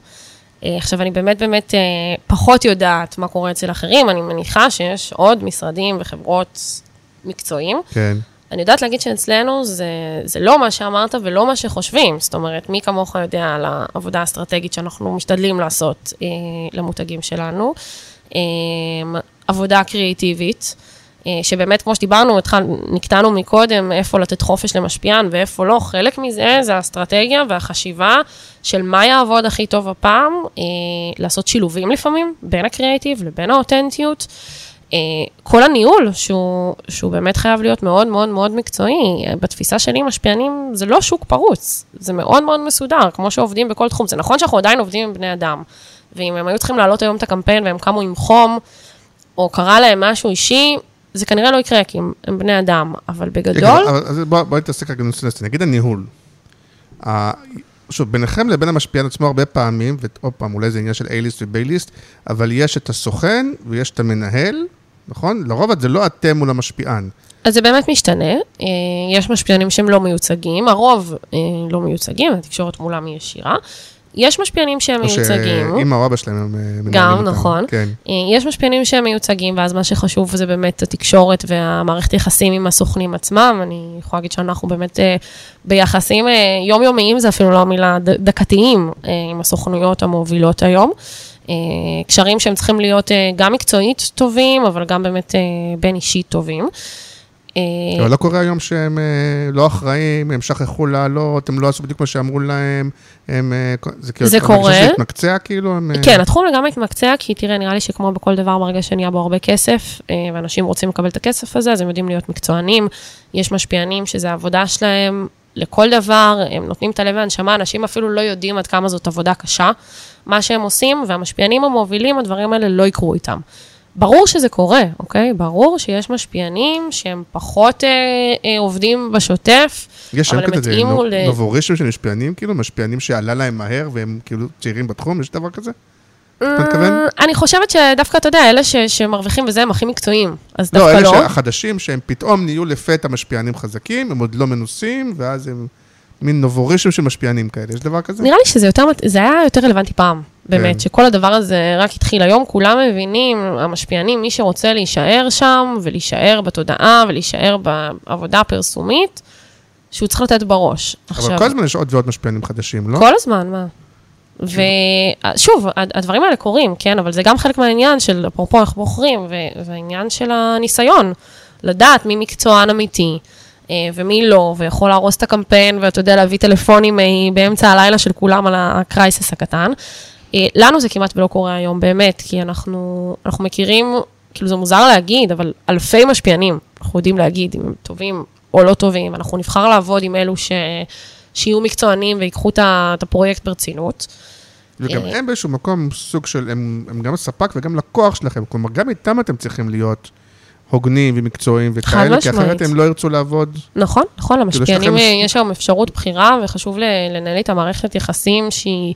אה, עכשיו, אני באמת באמת אה, פחות יודעת מה קורה אצל אחרים, אני מניחה שיש עוד משרדים וחברות מקצועיים. כן. אני יודעת להגיד שאצלנו זה, זה לא מה שאמרת ולא מה שחושבים. זאת אומרת, מי כמוך יודע על העבודה האסטרטגית שאנחנו משתדלים לעשות אה, למותגים שלנו. אה, עבודה קריאיטיבית, שבאמת, כמו שדיברנו, נקטענו מקודם, איפה לתת חופש למשפיען ואיפה לא, חלק מזה זה האסטרטגיה והחשיבה של מה יעבוד הכי טוב הפעם, אה, לעשות שילובים לפעמים בין הקריאיטיב לבין האותנטיות. אה, כל הניהול, שהוא, שהוא באמת חייב להיות מאוד מאוד מאוד מקצועי, בתפיסה שלי משפיענים זה לא שוק פרוץ, זה מאוד מאוד מסודר, כמו שעובדים בכל תחום. זה נכון שאנחנו עדיין עובדים עם בני אדם, ואם הם היו צריכים להעלות היום את הקמפיין והם קמו עם חום, או קרה להם משהו אישי, זה כנראה לא יקרה, כי הם, הם בני אדם, אבל בגדול... אז בואי בוא נתעסק רגע בנושא הזה, נגיד הניהול. שוב, ביניכם לבין המשפיען עצמו הרבה פעמים, ועוד פעם, אולי זה עניין של A-ליסט ו-B-ליסט, אבל יש את הסוכן ויש את המנהל, נכון? לרוב זה לא אתם מול המשפיען. אז זה באמת משתנה. אה, יש משפיענים שהם לא מיוצגים, הרוב אה, לא מיוצגים, התקשורת מולם היא ישירה. יש משפיענים שהם מיוצגים. או שאמא או אבא שלהם הם אה, מנהלים גם, אותם. נכון. כן. יש משפיענים שהם מיוצגים, ואז מה שחשוב זה באמת התקשורת והמערכת יחסים עם הסוכנים עצמם. אני יכולה להגיד שאנחנו באמת ביחסים יומיומיים, זה אפילו לא המילה דקתיים, עם הסוכנויות המובילות היום. קשרים שהם צריכים להיות גם מקצועית טובים, אבל גם באמת בין אישית טובים. אה, אבל לא קורה היום שהם אה, לא אחראים, הם שכחו לעלות, הם לא עשו בדיוק מה שאמרו להם, הם... אה, זה כאילו... זה קורה. זה מתמקצע כאילו? הם... כן, התחום לגמרי מתמקצע, כי תראה, נראה לי שכמו בכל דבר, ברגע שנהיה בו הרבה כסף, ואנשים רוצים לקבל את הכסף הזה, אז הם יודעים להיות מקצוענים. יש משפיענים שזה העבודה שלהם לכל דבר, הם נותנים את הלב והנשמה, אנשים אפילו לא יודעים עד כמה זאת עבודה קשה, מה שהם עושים, והמשפיענים המובילים, הדברים האלה לא יקרו איתם. ברור שזה קורה, אוקיי? ברור שיש משפיענים שהם פחות אה, אה, עובדים בשוטף, יש אבל הם התאימו ל... יש נובורישים של משפיענים, כאילו, משפיענים שעלה להם מהר והם כאילו צעירים בתחום, יש דבר כזה? אתה מתכוון? אה, אני חושבת שדווקא, אתה יודע, אלה ש, שמרוויחים וזה, הם הכי מקצועיים, אז לא, דווקא לא. לא, אלה החדשים, שהם פתאום נהיו לפתע משפיענים חזקים, הם עוד לא מנוסים, ואז הם מין נובורישים של משפיענים כאלה, יש דבר כזה? נראה לי שזה יותר, זה היה יותר רלוונטי פעם. באמת, כן. שכל הדבר הזה רק התחיל היום, כולם מבינים, המשפיענים, מי שרוצה להישאר שם, ולהישאר בתודעה, ולהישאר בעבודה הפרסומית, שהוא צריך לתת בראש. אבל עכשיו, כל הזמן יש עוד ועוד משפיענים חדשים, לא? כל הזמן, מה? ושוב, הדברים האלה קורים, כן, אבל זה גם חלק מהעניין של, אפרופו איך בוחרים, והעניין של הניסיון, לדעת מי מקצוען אמיתי. אה, ומי לא, ויכול להרוס את הקמפיין, ואתה יודע, להביא טלפונים אה, באמצע הלילה של כולם על הקרייסס הקטן. אה, לנו זה כמעט ולא קורה היום, באמת, כי אנחנו, אנחנו מכירים, כאילו זה מוזר להגיד, אבל אלפי משפיענים, אנחנו יודעים להגיד אם הם טובים או לא טובים, אנחנו נבחר לעבוד עם אלו ש, שיהיו מקצוענים ויקחו את הפרויקט ברצינות. וגם הם באיזשהו מקום סוג של, הם, הם גם הספק וגם לקוח שלכם, כלומר, גם איתם אתם צריכים להיות הוגנים ומקצועיים וכאלה, כי אחרת הם לא ירצו לעבוד. נכון, נכון, כאילו, למשפיענים יש היום אפשרות בחירה, וחשוב לנהל את המערכת יחסים שהיא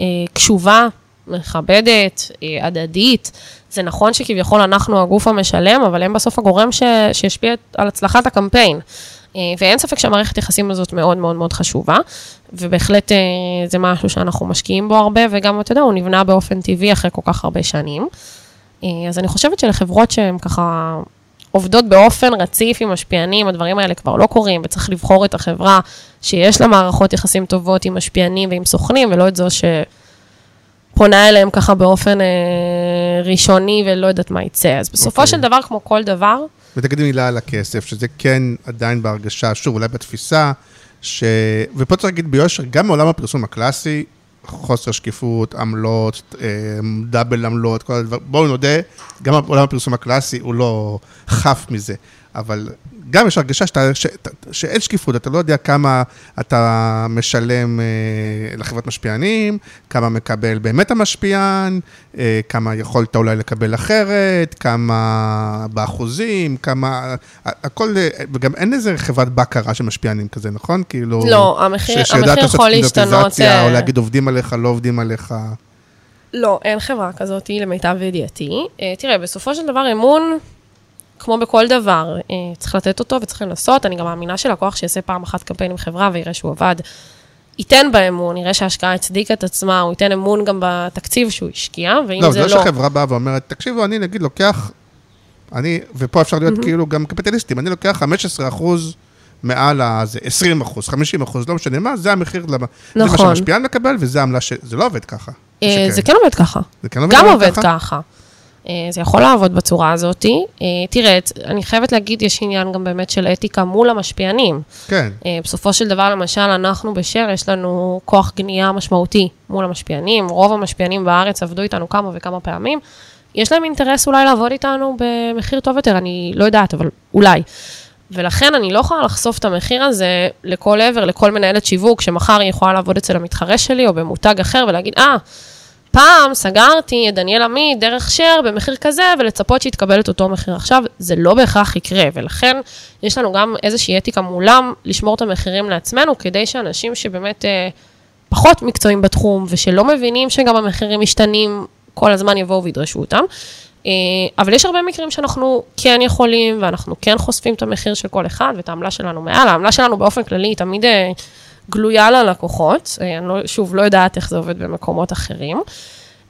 אה, קשובה, מכבדת, אה, הדדית. זה נכון שכביכול אנחנו הגוף המשלם, אבל הם בסוף הגורם ש, שישפיע על הצלחת הקמפיין. אה, ואין ספק שהמערכת יחסים הזאת מאוד מאוד מאוד חשובה, ובהחלט זה משהו שאנחנו משקיעים בו הרבה, וגם, אתה יודע, הוא נבנה באופן טבעי אחרי כל כך הרבה שנים. אז אני חושבת שלחברות שהן ככה עובדות באופן רציף עם משפיענים, הדברים האלה כבר לא קורים, וצריך לבחור את החברה שיש לה מערכות יחסים טובות עם משפיענים ועם סוכנים, ולא את זו שפונה אליהם ככה באופן אה, ראשוני ולא יודעת מה יצא. אז בסופו okay. אוקיי. של דבר, כמו כל דבר... ותגידי מילה על הכסף, שזה כן עדיין בהרגשה, שוב, אולי בתפיסה, ש... ופה צריך להגיד ביושר, גם מעולם הפרסום הקלאסי, חוסר שקיפות, עמלות, דאבל עמלות, כל הדבר, בואו נודה, גם עולם הפרסום הקלאסי הוא לא חף מזה, אבל גם יש הרגשה שאתה, ש, שאין שקיפות, אתה לא יודע כמה אתה משלם אה, לחברת משפיענים, כמה מקבל באמת המשפיען, אה, כמה יכולת אולי לקבל אחרת, כמה באחוזים, כמה... הכל, אה, וגם אין איזה חברת בקרה של משפיענים כזה, נכון? כאילו... לא, המחיר, המחיר יכול להשתנות... או אה, להגיד עובדים עליך, לא עובדים עליך. לא, אין חברה כזאת, למיטב ידיעתי. אה, תראה, בסופו של דבר אמון... כמו בכל דבר, אה, צריך לתת אותו וצריך לנסות. אני גם מאמינה שלקוח שיעשה פעם אחת קמפיין עם חברה ויראה שהוא עבד, ייתן באמון, יראה שההשקעה הצדיקה את עצמה, הוא ייתן אמון גם בתקציב שהוא השקיע, ואם לא, זה לא... לא, זה לא שחברה באה ואומרת, תקשיבו, אני נגיד לוקח, אני, ופה אפשר להיות mm-hmm. כאילו גם קפיטליסטים, אני לוקח 15 אחוז מעל ה... 20 אחוז, 50 אחוז, לא משנה מה, זה המחיר, נכון. זה מה נכון. שהמשפיען מקבל, וזה העמלה ש... זה לא עובד ככה. אה, זה כן עובד ככה. זה כן עובד ככה? גם עובד ככה. אה, זה יכול לעבוד בצורה הזאת. אה, תראה, אני חייבת להגיד, יש עניין גם באמת של אתיקה מול המשפיענים. כן. אה, בסופו של דבר, למשל, אנחנו בשאר, יש לנו כוח גנייה משמעותי מול המשפיענים. רוב המשפיענים בארץ עבדו איתנו כמה וכמה פעמים. יש להם אינטרס אולי לעבוד איתנו במחיר טוב יותר, אני לא יודעת, אבל אולי. ולכן אני לא יכולה לחשוף את המחיר הזה לכל עבר, לכל מנהלת שיווק, שמחר היא יכולה לעבוד אצל המתחרה שלי או במותג אחר ולהגיד, אה, פעם סגרתי את דניאל עמית דרך שר במחיר כזה, ולצפות שיתקבל את אותו מחיר עכשיו, זה לא בהכרח יקרה, ולכן יש לנו גם איזושהי אתיקה מולם לשמור את המחירים לעצמנו, כדי שאנשים שבאמת אה, פחות מקצועיים בתחום, ושלא מבינים שגם המחירים משתנים, כל הזמן יבואו וידרשו אותם. אה, אבל יש הרבה מקרים שאנחנו כן יכולים, ואנחנו כן חושפים את המחיר של כל אחד, ואת העמלה שלנו מעל. העמלה שלנו באופן כללי היא תמיד אה, גלויה ללקוחות. אה, אני לא, שוב, לא יודעת איך זה עובד במקומות אחרים.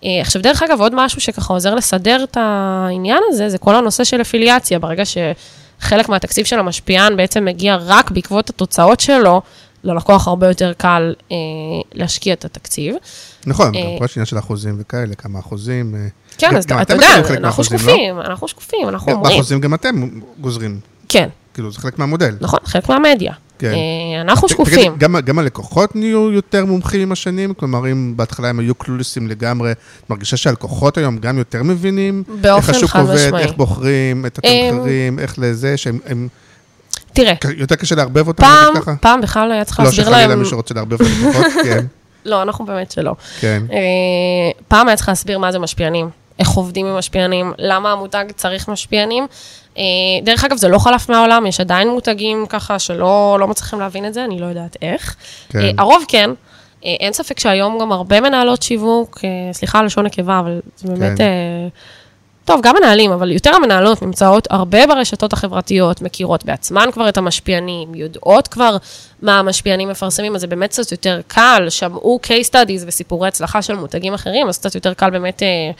אה, עכשיו, דרך אגב, עוד משהו שככה עוזר לסדר את העניין הזה, זה כל הנושא של אפיליאציה. ברגע שחלק מהתקציב של המשפיען בעצם מגיע רק בעקבות התוצאות שלו, ללקוח הרבה יותר קל אה, להשקיע את התקציב. נכון, אה, גם פה יש עניין של אחוזים וכאלה, כמה אחוזים. אה, כן, גם- אז גם אתה יודע, אנחנו לא? שקופים, אנחנו שקופים, אנחנו כן, אומרים. באחוזים גם אתם גוזרים, כן, כאילו זה חלק מהמודל. נכון, חלק מהמדיה. כן. אה, אנחנו שקופים. גם, גם הלקוחות נהיו יותר מומחים עם השנים? כלומר, אם בהתחלה הם היו קלולסים לגמרי, את מרגישה שהלקוחות היום גם יותר מבינים? באופן איך השוק חד עובד, משמעי. איך בוחרים את אמ, התמחרים, איך לזה, שהם... הם, תראה, יותר קשה לערבב אותם, פעם, ככה? פעם בכלל היה צריך לא להסביר שחלילה להם... מי שרוצה לערבב את הלקוחות, כן, לא, אנחנו באמת שלא. כן. אה, פעם היה צריך להסביר מה זה משפיענים, איך עובדים עם משפיענים, למה המותג צריך משפיענים. אה, דרך אגב, זה לא חלף מהעולם, יש עדיין מותגים ככה שלא לא מצליחים להבין את זה, אני לא יודעת איך. כן. אה, הרוב כן. אה, אין ספק שהיום גם הרבה מנהלות שיווק, סליחה על לשון נקבה, אבל זה באמת... כן. טוב, גם מנהלים, אבל יותר המנהלות נמצאות הרבה ברשתות החברתיות, מכירות בעצמן כבר את המשפיענים, יודעות כבר מה המשפיענים מפרסמים, אז זה באמת קצת יותר קל, שמעו case studies וסיפורי הצלחה של מותגים אחרים, אז קצת יותר קל באמת אה,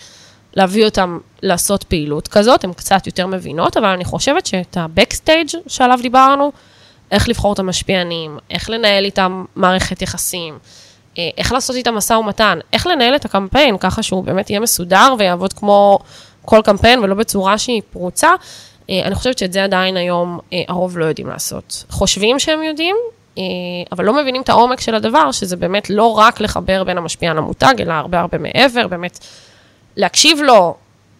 להביא אותם לעשות פעילות כזאת, הן קצת יותר מבינות, אבל אני חושבת שאת ה-Backstage שעליו דיברנו, איך לבחור את המשפיענים, איך לנהל איתם מערכת יחסים, אה, איך לעשות איתם משא ומתן, איך לנהל את הקמפיין ככה שהוא באמת יהיה מסודר ויעבוד כמו כל קמפיין ולא בצורה שהיא פרוצה. אה, אני חושבת שאת זה עדיין היום אה, הרוב לא יודעים לעשות. חושבים שהם יודעים, אבל לא מבינים את העומק של הדבר, שזה באמת לא רק לחבר בין המשפיען למותג, אלא הרבה הרבה מעבר, באמת להקשיב לו,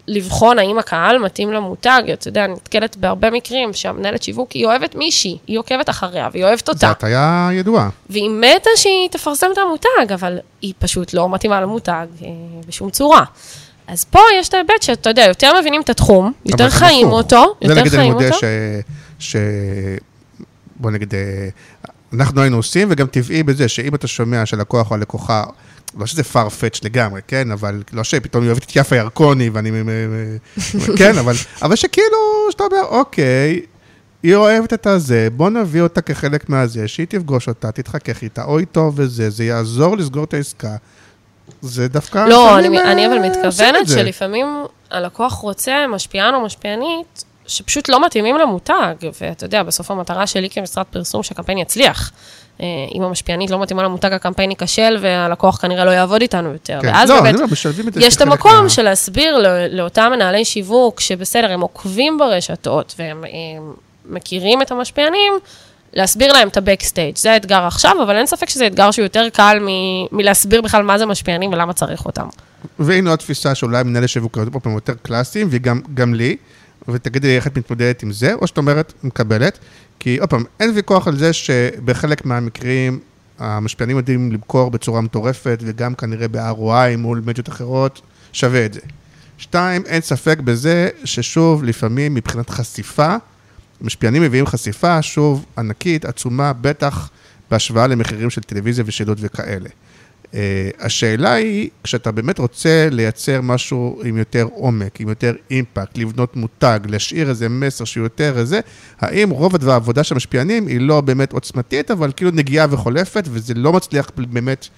לבחון האם הקהל מתאים למותג. אתה יודע, אני נתקלת בהרבה מקרים שהמנהלת שיווק, היא אוהבת מישהי, היא עוקבת אחריה והיא אוהבת אותה. זו הטעיה ידועה. והיא מתה שהיא תפרסם את המותג, אבל היא פשוט לא מתאימה למותג אה, בשום צורה. אז פה יש את ההיבט שאתה יודע, יותר מבינים את התחום, יותר אבל זה חיים הפוך. אותו, זה יותר נגיד אני חיים מודה אותו. ש... ש... בוא נגיד, אה, אנחנו היינו עושים, וגם טבעי בזה, שאם אתה שומע שלקוח או הלקוחה, לא שזה farfetch לגמרי, כן, אבל לא שפתאום היא אוהבת את יפה ירקוני, ואני... מ- מ- מ- כן, אבל, אבל שכאילו, שאתה אומר, אוקיי, היא אוהבת את הזה, בוא נביא אותה כחלק מהזה, שהיא תפגוש אותה, תתחכך איתה, או איתו וזה, זה יעזור לסגור את העסקה. זה דווקא... לא, אני, אני אבל אה, מתכוונת. שלפעמים הלקוח רוצה משפיען או משפיענית שפשוט לא מתאימים למותג, ואתה יודע, בסוף המטרה שלי כמשרד פרסום שהקמפיין יצליח. אה, אם המשפיענית לא מתאימה למותג, הקמפיין ייכשל, והלקוח כנראה לא יעבוד איתנו יותר. כן. ואז לא, באמת, משלבים את יש את המקום מה- של להסביר לא- לאותם מנהלי שיווק, שבסדר, הם עוקבים ברשתות, והם הם מכירים את המשפיענים, להסביר להם את ה-Backstage. זה האתגר עכשיו, אבל אין ספק שזה אתגר שהוא יותר קל מ- מלהסביר בכלל מה זה משפיענים ולמה צריך אותם. והנה עוד תפיסה שאולי מנהלי שיווק עוד פעם יותר קלאסיים, וגם גם לי, ותגידי לי איך את מתמודדת עם זה, או שאת אומרת, מקבלת, כי עוד פעם, אין ויכוח על זה שבחלק מהמקרים המשפיענים יודעים למכור בצורה מטורפת, וגם כנראה ב-ROI מול מדיות אחרות, שווה את זה. שתיים, אין ספק בזה ששוב, לפעמים מבחינת חשיפה, משפיענים מביאים חשיפה, שוב, ענקית, עצומה, בטח בהשוואה למחירים של טלוויזיה ושילוט וכאלה. Uh, השאלה היא, כשאתה באמת רוצה לייצר משהו עם יותר עומק, עם יותר אימפקט, לבנות מותג, להשאיר איזה מסר שהוא יותר איזה, האם רוב העבודה של המשפיענים היא לא באמת עוצמתית, אבל כאילו נגיעה וחולפת, וזה לא מצליח באמת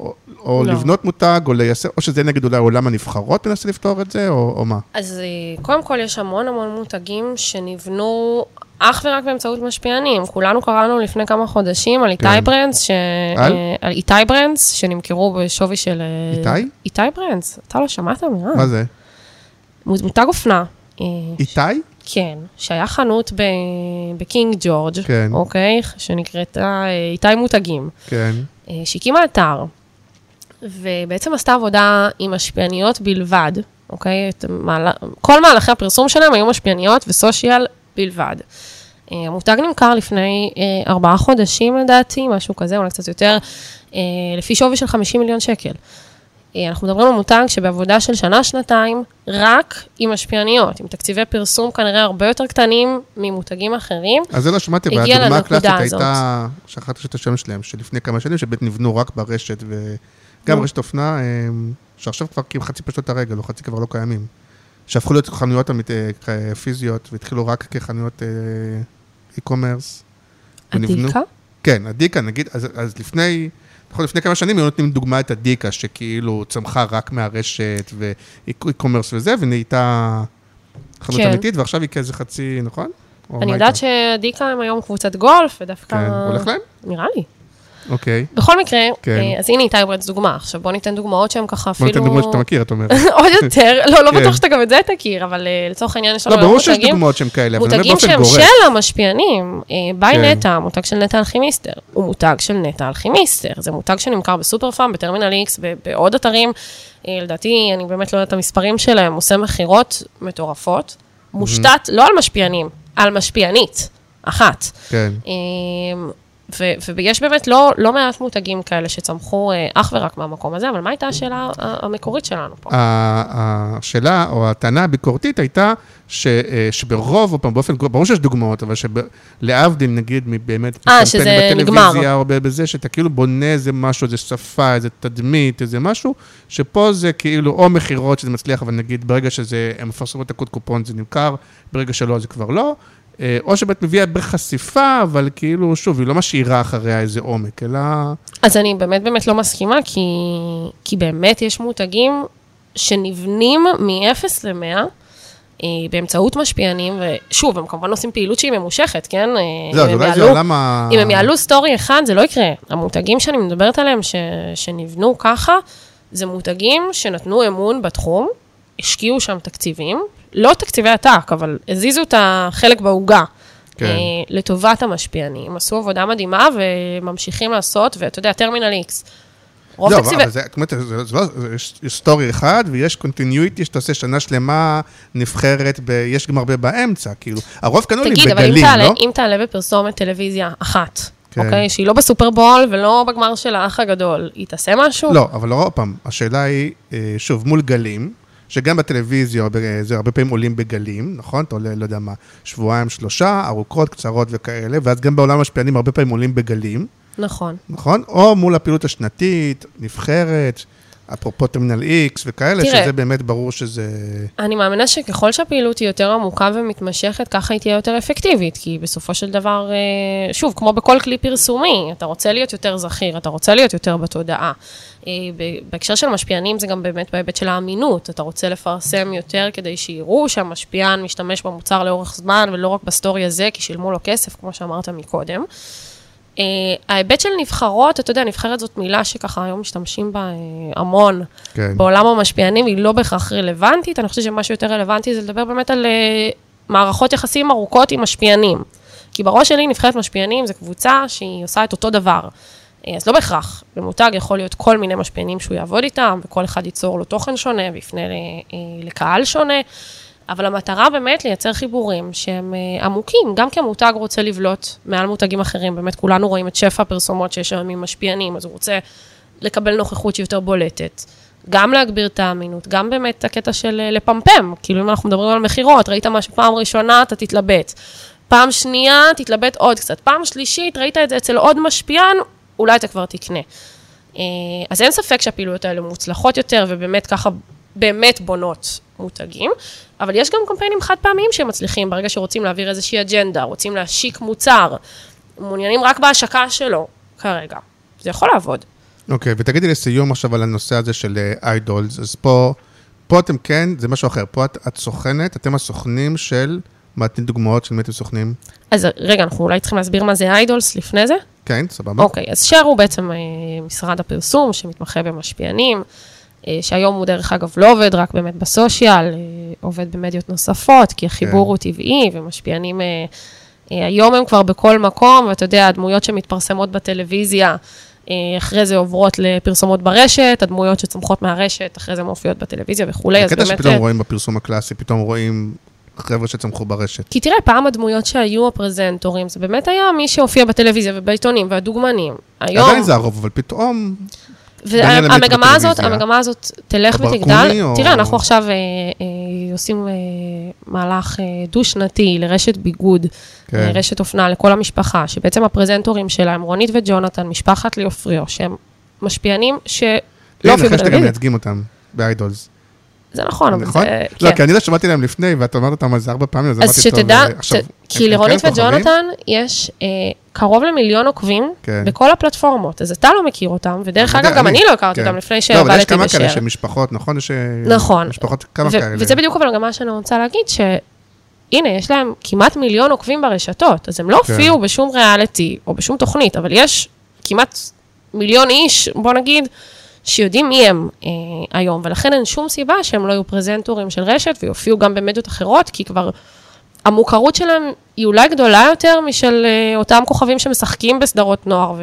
או, או לא. לבנות מותג, או לייצר, או שזה נגד אולי עולם הנבחרות מנסה לפתור את זה, או, או מה? אז אה, קודם כל יש המון המון מותגים שנבנו אך ורק באמצעות משפיענים. כולנו קראנו לפני כמה חודשים על איתי כן. ברנדס, ש... על? אה, על איתי ברנדס, שנמכרו בשווי של... אה, איתי? איתי ברנדס, אתה לא שמעת מירב? מה זה? מותג אופנה. אה, איתי? כן, שהיה חנות ב- בקינג ג'ורג', כן. אוקיי? שנקראת אה, איתי מותגים, כן. שהקימה אתר, ובעצם עשתה עבודה עם משפיעניות בלבד, אוקיי? מהל... כל מהלכי הפרסום שלהם היו משפיעניות וסושיאל בלבד. אה, המותג נמכר לפני אה, ארבעה חודשים לדעתי, משהו כזה, אולי קצת יותר, אה, לפי שווי של 50 מיליון שקל. אנחנו מדברים על מותג שבעבודה של שנה-שנתיים, רק עם משפיעניות, עם תקציבי פרסום כנראה הרבה יותר קטנים ממותגים אחרים. אז זה לא שמעתי, אבל הדוגמה הקלאסית. הייתה, שכחתי את השם שלהם, שלפני כמה שנים, שבאמת נבנו רק ברשת, וגם. רשת אופנה, שעכשיו כבר חצי פשוט הרגל, או חצי כבר לא קיימים. שהפכו להיות חנויות אה, פיזיות, והתחילו רק כחנויות אה, e-commerce. ונבנו- עתיקה? כן, הדיקה, נגיד, אז, אז לפני, נכון, לפני כמה שנים היו נותנים דוגמה את הדיקה, שכאילו צמחה רק מהרשת ו-e-commerce וזה, ונהייתה חנות כן. אמיתית, ועכשיו היא כאיזה חצי, נכון? אני יודעת איתה? שדיקה הם היום קבוצת גולף, ודווקא... כן, הולך להם? נראה לי. אוקיי. בכל מקרה, כן. אה, אז הנה איתי ברדס דוגמה. עכשיו בוא ניתן דוגמאות שהן ככה בוא אפילו... ניתן דוגמא שאתה מכיר, את אומרת. עוד יותר, לא, לא כן. בטוח שאתה גם את זה תכיר, אבל אה, לצורך העניין יש לנו לא, היום ברור שיש מותגים- דוגמאות שהן כאלה, אבל אני אומר מותגים באופן שהם גורף. של המשפיענים. אה, ביי כן. נטע, המותג של נטע אלכימיסטר, הוא מותג של נטע אלכימיסטר. זה מותג שנמכר בסופר פארם, בטרמינל איקס, בעוד אתרים. לדעתי, אני באמת לא יודעת את המספרים שלהם, עושה מכירות מטורפות. מושתת לא על משפיענים, על משפיענית אחת. כן. ו- ויש באמת לא, לא מעט מותגים כאלה שצמחו אה, אך ורק מהמקום הזה, אבל מה הייתה השאלה המקורית שלנו פה? השאלה, או הטענה הביקורתית הייתה ש, אה, שברוב, או פעם, באופן, ברור שיש דוגמאות, אבל שלהבדיל, נגיד, מבאמת, אה, שזה בטלוויזיה, נגמר. או בזה, שאתה כאילו בונה איזה משהו, איזה שפה, איזה תדמית, איזה משהו, שפה זה כאילו, או מכירות שזה מצליח, אבל נגיד, ברגע שזה, הם מפרסמות את הקוד קופון זה נמכר, ברגע שלא זה כבר לא. אה, או שבאמת מביאה בחשיפה, אבל כאילו, שוב, היא לא משאירה אחריה איזה עומק, אלא... אז אני באמת באמת לא מסכימה, כי, כי באמת יש מותגים שנבנים מ-0 ל-100. באמצעות משפיענים, ושוב, הם כמובן עושים פעילות שהיא ממושכת, כן? אה, זהו, אם אז הם אולי זה יעלו- עולם ה... אם הם יעלו סטורי אחד, זה לא יקרה. המותגים שאני מדברת עליהם, ש, שנבנו ככה, זה מותגים שנתנו אמון בתחום, השקיעו שם תקציבים, לא תקציבי עתק, אבל הזיזו את החלק בעוגה. כן. אה, לטובת המשפיענים, עשו עבודה מדהימה וממשיכים לעשות, ואתה יודע, טרמינל איקס. רוב לא, תקציבי... אבל זה, אומרת, זה, זה לא, יש, סטורי אחד ויש קונטיניויטי שאתה עושה שנה שלמה נבחרת, ב, יש גם הרבה באמצע, כאילו. הרוב קנו לי תגיד, אבל אם בגלים, תעלה, לא? אם תעלה בפרסומת טלוויזיה אחת, כן. אוקיי? שהיא לא בסופרבול ולא בגמר של האח הגדול, היא תעשה משהו? לא, אבל עוד פעם, השאלה היא, אה, שוב, מול גלים, שגם בטלוויזיה, זה הרבה פעמים עולים בגלים, נכון? אתה עולה, לא יודע מה, שבועיים, שלושה, ארוכות, קצרות וכאלה, ואז גם בעולם המשפיענים הרבה פעמים עולים בגלים, נכון. נכון? או מול הפעילות השנתית, נבחרת, אפרופו טרמינל X וכאלה, תראה. שזה באמת ברור שזה... אני מאמינה שככל שהפעילות היא יותר עמוקה ומתמשכת, ככה היא תהיה יותר אפקטיבית, כי בסופו של דבר, אה, שוב, כמו בכל כלי פרסומי, אתה רוצה להיות יותר זכיר, אתה רוצה להיות יותר בתודעה. אה, בהקשר של משפיענים זה גם באמת בהיבט של האמינות, אתה רוצה לפרסם יותר כדי שיראו שהמשפיען משתמש במוצר לאורך זמן, ולא רק בסטורי הזה, כי שילמו לו כסף, כמו שאמרת מקודם. Uh, ההיבט של נבחרות, אתה יודע, נבחרת זאת מילה שככה היום משתמשים בה uh, המון כן. בעולם המשפיענים, היא לא בהכרח רלוונטית, אני חושבת שמה שיותר רלוונטי זה לדבר באמת על uh, מערכות יחסים ארוכות עם משפיענים. כי בראש שלי נבחרת משפיענים זה קבוצה שהיא עושה את אותו דבר. אז לא בהכרח, במותג יכול להיות כל מיני משפיענים שהוא יעבוד איתם, וכל אחד ייצור לו תוכן שונה ויפנה לקהל שונה. אבל המטרה באמת לייצר חיבורים שהם אה, עמוקים, גם כי המותג רוצה לבלוט מעל מותגים אחרים, באמת כולנו רואים את שפע הפרסומות שיש היום עם משפיענים, אז הוא רוצה לקבל נוכחות שהיא יותר בולטת. גם להגביר את האמינות, גם באמת הקטע של אה, לפמפם, כאילו אם אנחנו מדברים על מכירות, ראית משהו פעם ראשונה, אתה תתלבט. פעם שנייה, תתלבט עוד קצת. פעם שלישית, ראית את זה אצל עוד משפיען, אולי אתה כבר תקנה. אה, אז אין ספק שהפעילויות האלה מוצלחות יותר, ובאמת ככה, באמת בונות מותגים, אבל יש גם קמפיינים חד פעמיים שמצליחים, ברגע שרוצים להעביר איזושהי אג'נדה, רוצים להשיק מוצר, מעוניינים רק בהשקה שלו כרגע. זה יכול לעבוד. אוקיי, ותגידי לסיום עכשיו על הנושא הזה של איידולס, אז פה, פה אתם כן, זה משהו אחר, פה את, את סוכנת, אתם הסוכנים של, מה תני דוגמאות של מי אתם סוכנים? אז רגע, אנחנו אולי צריכים להסביר מה זה איידולס לפני זה? כן, סבבה. אוקיי, אז שר הוא בעצם אה, משרד הפרסום שמתמחה במשפיענים. אה, שהיום הוא דרך אגב לא עובד רק באמת בסושיאל, אה, עובד במדיות נוספות, כי החיבור כן. הוא טבעי, ומשפיענים, אה, היום הם כבר בכל מקום, ואתה יודע, הדמויות שמתפרסמות בטלוויזיה, אחרי זה עוברות לפרסומות ברשת, הדמויות שצומחות מהרשת, אחרי זה מופיעות בטלוויזיה וכולי, אז באמת... שפתאום אה, רואים בפרסום הקלאסי, פתאום רואים חבר'ה שצמחו ברשת. כי תראה, פעם הדמויות שהיו הפרזנטורים, זה באמת היה מי שהופיע בטלוויזיה ובעיתונים והדוגמנים. היום, עדיין זה הרוב, אבל פתאום... והמגמה הזאת. המגמה הזאת תלך ותגדל. או- תראה, אנחנו עכשיו אה, אה, עושים אה, מהלך אה, דו-שנתי לרשת ביגוד, כן. אה, רשת אופנה לכל המשפחה, שבעצם הפרזנטורים שלה הם רונית וג'ונתן, משפחת ליאופריו, שהם משפיענים שלא הופיעו גם בטלוויזיה. מייצגים אותם באיידולס. זה נכון, אבל נכון? זה... לא, כן. כי אני לא שמעתי להם לפני, ואת אומרת אותם על זה אהרבה פעמים, אז אמרתי, אז טוב, שתדע, אה, עכשיו, כי הם- הם לרונית כוכבים? וג'ונתן יש אה, קרוב למיליון עוקבים כן. בכל הפלטפורמות, אז אתה לא מכיר אותם, ודרך אגב, גם אני- אני לא הכרתי כן. אותם לפני לא, אבל יש שעבדתי כמה כאלה. של משפחות, נכון? יש נכון. משפחות, כמה ו- כאלה. וזה בדיוק אבל גם מה שאני רוצה להגיד, שהנה, יש להם כמעט מיליון עוקבים ברשתות, אז הם לא כן. הופיעו בשום ריאליטי או בשום תוכנית, אבל יש כמעט מיליון איש, בוא נגיד, שיודעים מי הם אה, היום, ולכן אין שום סיבה שהם לא יהיו פרזנטורים של רשת ויופיעו גם במדיות אחרות, כי כבר המוכרות שלהם היא אולי גדולה יותר משל אה, אותם כוכבים שמשחקים בסדרות נוער ו-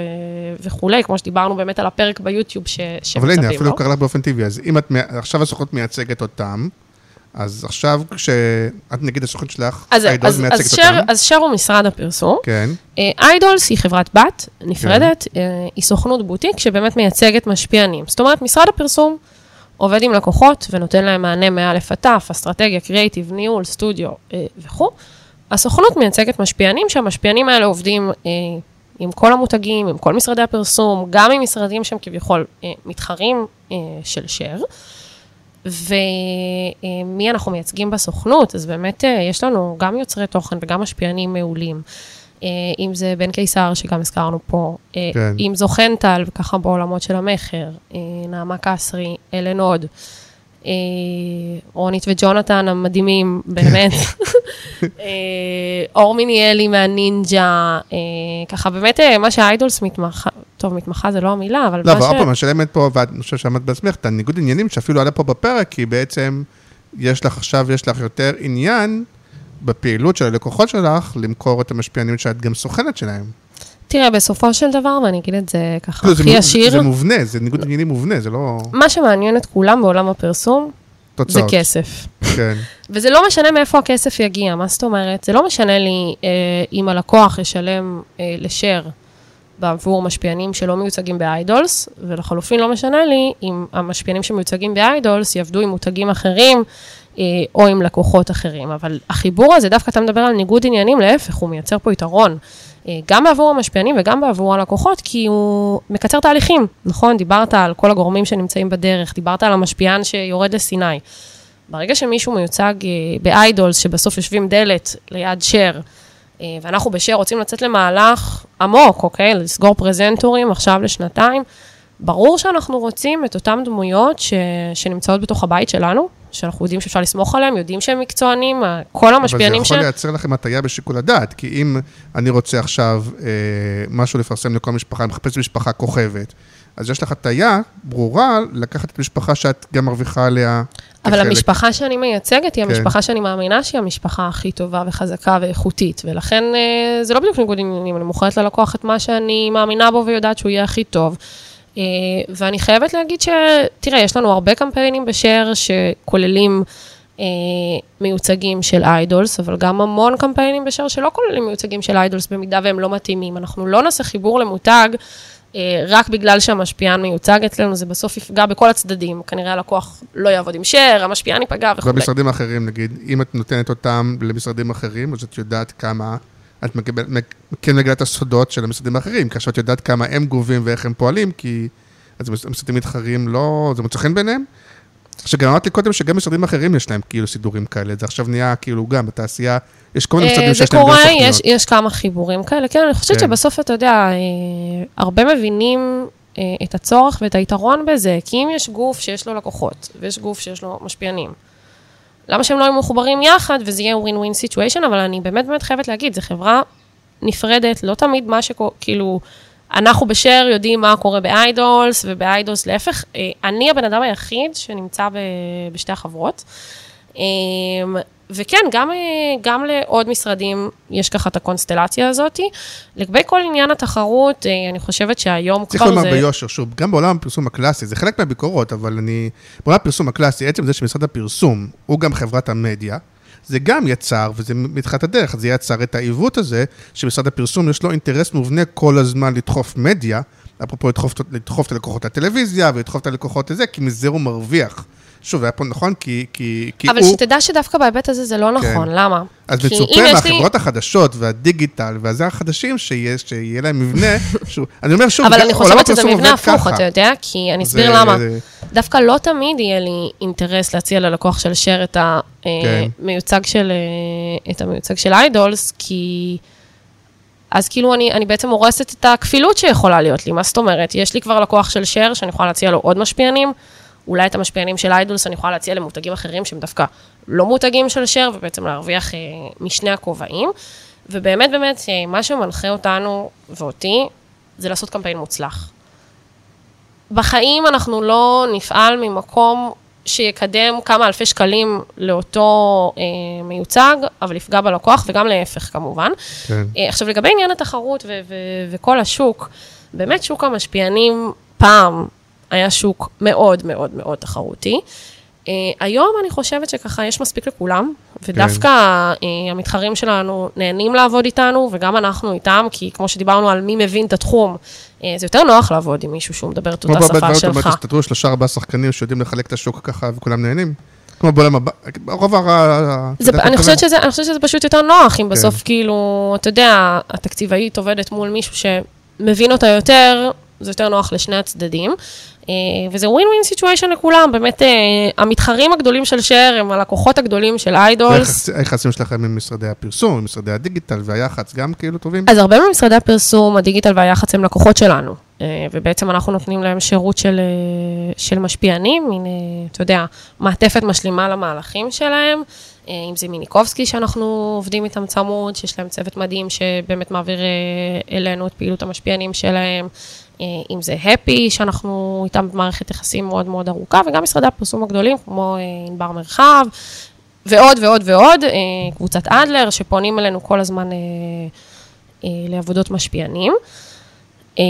וכולי, כמו שדיברנו באמת על הפרק ביוטיוב ש- שמצפים אבל לו. הנה, אפילו קרה לך באופן טבעי, אז אם את, עכשיו הסוכנות מייצגת אותם, אז עכשיו כשאת נגיד הסוכנות שלך, אז, איידולס אז, מייצגת אז, שר, אותם, אז שר הוא משרד הפרסום. כן, אה, איידולס היא חברת בת נפרדת, אה, היא סוכנות בוטיק שבאמת מייצגת משפיענים. זאת אומרת, משרד הפרסום עובד עם לקוחות ונותן להם מענה מא' עד ת', אסטרטגיה, קריאיטיב, ניהול, סטודיו אה, וכו'. הסוכנות מייצגת משפיענים, שהמשפיענים האלה עובדים אה, עם כל המותגים, עם כל משרדי הפרסום, גם עם משרדים שהם כביכול אה, מתחרים אה, של שר. ומי אנחנו מייצגים בסוכנות, אז באמת אה, יש לנו גם יוצרי תוכן וגם משפיענים מעולים. אה, אם זה בן קיסר, שגם הזכרנו פה, אה, כן. אם זו חנטל, וככה בעולמות של המכר, אה, נעמה קסרי, אלן הוד, אה, רונית וג'ונתן המדהימים, באמת. אה, אור מיניאלי מהנינג'ה, אה, ככה באמת אה, מה שהאיידולס מתמחה, טוב, מתמחה זה לא המילה, אבל לא, אבל מה עוד ש... פעם, השאלה באמת פה, ואני חושב שאמרת בעצמך, את הניגוד עניינים שאפילו עלה פה בפרק, כי בעצם יש לך עכשיו, יש לך יותר עניין בפעילות של הלקוחות שלך, למכור את המשפיענים שאת גם סוכנת שלהם. תראה, בסופו של דבר, ואני אגיד את זה ככה זה הכי ישיר, זה מובנה, זה ניגוד עניינים מובנה, זה לא מה שמעניין את כולם בעולם הפרסום, זה תוצאות. כסף. כן, וזה לא משנה מאיפה הכסף יגיע, מה זאת אומרת? זה לא משנה לי אה, אם הלקוח ישלם אה, לשאר בעבור משפיענים שלא מיוצגים באיידולס, ולחלופין לא משנה לי אם המשפיענים שמיוצגים באיידולס יעבדו עם מותגים אחרים, או עם לקוחות אחרים. אבל החיבור הזה, דווקא אתה מדבר על ניגוד עניינים, להפך, הוא מייצר פה יתרון. אה, גם בעבור המשפיענים וגם בעבור הלקוחות, כי הוא מקצר תהליכים, נכון? דיברת על כל הגורמים שנמצאים בדרך, דיברת על המשפיען שיורד לסיני. ברגע שמישהו מיוצג אה, באיידולס, שבסוף יושבים דלת ליד שר, אה, ואנחנו בשר רוצים לצאת למהלך עמוק, אוקיי? לסגור פרזנטורים עכשיו לשנתיים, ברור שאנחנו רוצים את אותן דמויות ש... שנמצאות בתוך הבית שלנו, שאנחנו יודעים שאפשר לסמוך עליהם, יודעים שהם מקצוענים, כל אבל זה המשפיענים יכול ש... לייצר לכם הטיה בשיקול הדעת, כי אם אני רוצה עכשיו אה, משהו לפרסם לכל משפחה, אני מחפש משפחה כוכבת, אז יש לך הטיה ברורה לקחת את המשפחה שאת גם מרוויחה עליה אבל כחלק. המשפחה שאני מייצגת היא כן. המשפחה שאני מאמינה שהיא המשפחה הכי טובה וחזקה ואיכותית, ולכן אה, זה לא בדיוק ניגוד עניינים, אני מוכרת ללקוח את מה שאני מאמינה בו ויודעת שהוא יהיה הכי טוב. אה, ואני חייבת להגיד ש... תראה, יש לנו הרבה קמפיינים בשאר שכוללים אה, מיוצגים של איידולס, אבל גם המון קמפיינים בשאר שלא כוללים מיוצגים של איידולס במידה והם לא מתאימים. אנחנו לא נעשה חיבור למותג. אה, רק בגלל שהמשפיען מיוצג אצלנו, זה בסוף יפגע בכל הצדדים. כנראה הלקוח לא יעבוד עם share, המשפיען ייפגע וכו'. במשרדים האחרים, נגיד, אם את נותנת אותם למשרדים אחרים, אז את יודעת כמה, את מקבל, מק- כן מגלה את הסודות של המשרדים האחרים, כאשר את יודעת כמה הם גובים ואיך הם פועלים, כי אז המשרדים מתחרים לא, זה מוצא חן ביניהם. עכשיו, גם אמרתי קודם שגם משרדים אחרים יש להם כאילו סידורים כאלה, זה עכשיו נהיה כאילו גם בתעשייה, יש כל מיני אה, משרדים זה שיש להם גם קורה, סוכנויות. יש, יש כמה חיבורים כאלה. כן, אני חושבת כן. שבסוף, אתה יודע, אה, הרבה מבינים אה, את הצורך ואת היתרון בזה, כי אם יש גוף שיש לו לקוחות, ויש גוף שיש לו משפיענים, למה שהם לא יהיו מחוברים יחד, וזה יהיה win win situation, אבל אני באמת באמת חייבת להגיד, זו חברה נפרדת, לא תמיד מה שכאילו... אנחנו ב Share יודעים מה קורה באיידולס, ובאיידולס להפך. אה, אני הבן אדם היחיד שנמצא בשתי החברות. וכן, גם, אה, גם לעוד משרדים יש ככה את הקונסטלציה הזאת. לגבי כל עניין התחרות, אה, אני חושבת שהיום צריך כבר לומר זה... ביושר, שוב, גם בעולם הפרסום הקלאסי, זה חלק מהביקורות, אבל אני... בעולם הפרסום הקלאסי, עצם זה שמשרד הפרסום הוא גם חברת המדיה, זה גם יצר, וזה מתחילת הדרך, זה יצר את העיוות הזה, שמשרד הפרסום יש לו אינטרס מובנה כל הזמן לדחוף מדיה, אפרופו לדחוף, לדחוף את הלקוחות לטלוויזיה ולדחוף את הלקוחות לזה, כי מזה הוא מרוויח. שוב, היה פה נכון, כי, כי, כי אבל הוא... שתדע שדווקא בהיבט הזה זה לא נכון, למה? אז מצופה יש לי- מהחברות החדשות והדיגיטל והזה החדשים שיש, שיהיה להם מבנה, שהוא, אני אומר שוב, אבל אני חושבת שזה מבנה הפוך. אתה יודע? כי אני אסביר זה- למה. דווקא לא תמיד יהיה לי אינטרס להציע ללקוח של שר את כן. המיוצג של, אה, את המיוצג של איידולס, כי... אז כאילו אני, אני בעצם הורסת את הכפילות שיכולה להיות לי. מה זאת אומרת? יש לי כבר לקוח של שר שאני יכולה להציע לו עוד משפיענים, אולי את המשפיענים של איידולס אני יכולה להציע למותגים אחרים שהם דווקא לא מותגים של שר, ובעצם להרוויח אה, משני הכובעים. ובאמת, באמת, אה, מה שמנחה אותנו ואותי, זה לעשות קמפיין מוצלח. בחיים אנחנו לא נפעל ממקום שיקדם כמה אלפי שקלים לאותו אה, מיוצג, אבל יפגע בלקוח, וגם להפך כמובן. כן. אה, עכשיו, לגבי עניין התחרות ו- ו- וכל השוק, באמת שוק המשפיענים פעם היה שוק מאוד מאוד מאוד תחרותי. אה, היום אני חושבת שככה יש מספיק לכולם, ודווקא אה, המתחרים שלנו נהנים לעבוד איתנו, וגם אנחנו איתם, כי כמו שדיברנו על מי מבין את התחום, זה יותר נוח לעבוד עם מישהו שהוא מדבר את כמו אותה שפה שלך. הסתדרו שלושה ארבעה שחקנים שיודעים לחלק את השוק ככה וכולם נהנים. כמו בעולם הבא, רוב ה... זה, אתה יודע, אני, חושבת. שזה, אני חושבת שזה פשוט יותר נוח, אם בסוף כאילו, אתה יודע, התקציבאית עובדת מול מישהו שמבין אותה יותר, זה יותר נוח לשני הצדדים. אה, וזה win win situation לכולם, באמת, אה, המתחרים הגדולים של Share הם הלקוחות הגדולים של איידולס. היחסים שלכם עם משרדי הפרסום, עם משרדי הדיגיטל והיח"צ גם כאילו טובים? אז הרבה ממשרדי הפרסום, הדיגיטל והיח"צ הם לקוחות שלנו, אה, ובעצם אנחנו נותנים להם שירות של, של משפיענים, מין, אתה יודע, מעטפת משלימה למהלכים שלהם, אם זה מיניקובסקי שאנחנו עובדים איתם צמוד, שיש להם צוות מדהים שבאמת מעביר אלינו את פעילות המשפיענים שלהם, אם זה הפי, שאנחנו איתם במערכת יחסים מאוד מאוד ארוכה, וגם משרדי הפרסום הגדולים, כמו אה, ענבר מרחב, ועוד ועוד ועוד, אה, קבוצת אדלר, שפונים אלינו כל הזמן אה, אה, לעבודות משפיענים. אה,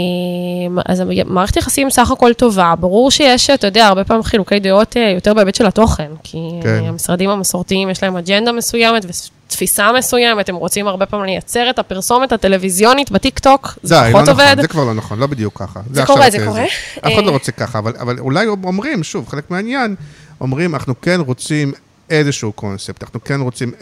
אז מערכת יחסים סך הכל טובה, ברור שיש, אתה יודע, הרבה פעמים חילוקי דעות אה, יותר בהיבט של התוכן, כי כן. המשרדים המסורתיים יש להם אג'נדה מסוימת ותפיסה מסוימת, הם רוצים הרבה פעמים לייצר את הפרסומת הטלוויזיונית בטיק טוק, זה די, לא פחות נכון, עובד. זה כבר לא נכון, לא בדיוק ככה. זה עכשיו קורה, זה זה- קורה. אף אחד לא אה, רוצה ככה, אבל- אבל אולי אומרים, שוב, חלק מהעניין, אומרים, אנחנו כן רוצים איזשהו קונספט, אנחנו כן רוצים...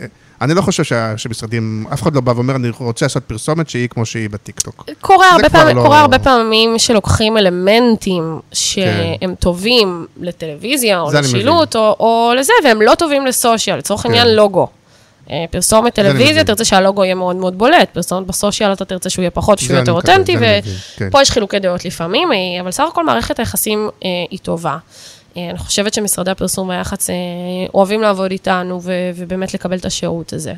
אני לא חושב שמשרדים, אף אחד לא בא ואומר, אני רוצה לעשות פרסומת שהיא כמו שהיא בטיקטוק. קורה הרבה, פעמים, לא- קורה הרבה פעמים שלוקחים אלמנטים שהם טובים לטלוויזיה או לשילוט או, או לזה, והם לא טובים לסושיאל, לצורך כן. העניין לוגו. אה, פרסומת טלוויזיה. תרצה שהלוגו יהיה מאוד מאוד בולט, פרסומת בסושיאל אתה תרצה שהוא יהיה פחות, שהוא יותר אותנטי, מבין, כן. ופה יש חילוקי דעות לפעמים, אה, אבל סך הכל מערכת היחסים אה, היא טובה. אני חושבת שמשרדי הפרסום והיח"צ אה, אוהבים לעבוד איתנו ו- ובאמת לקבל את השירות הזה.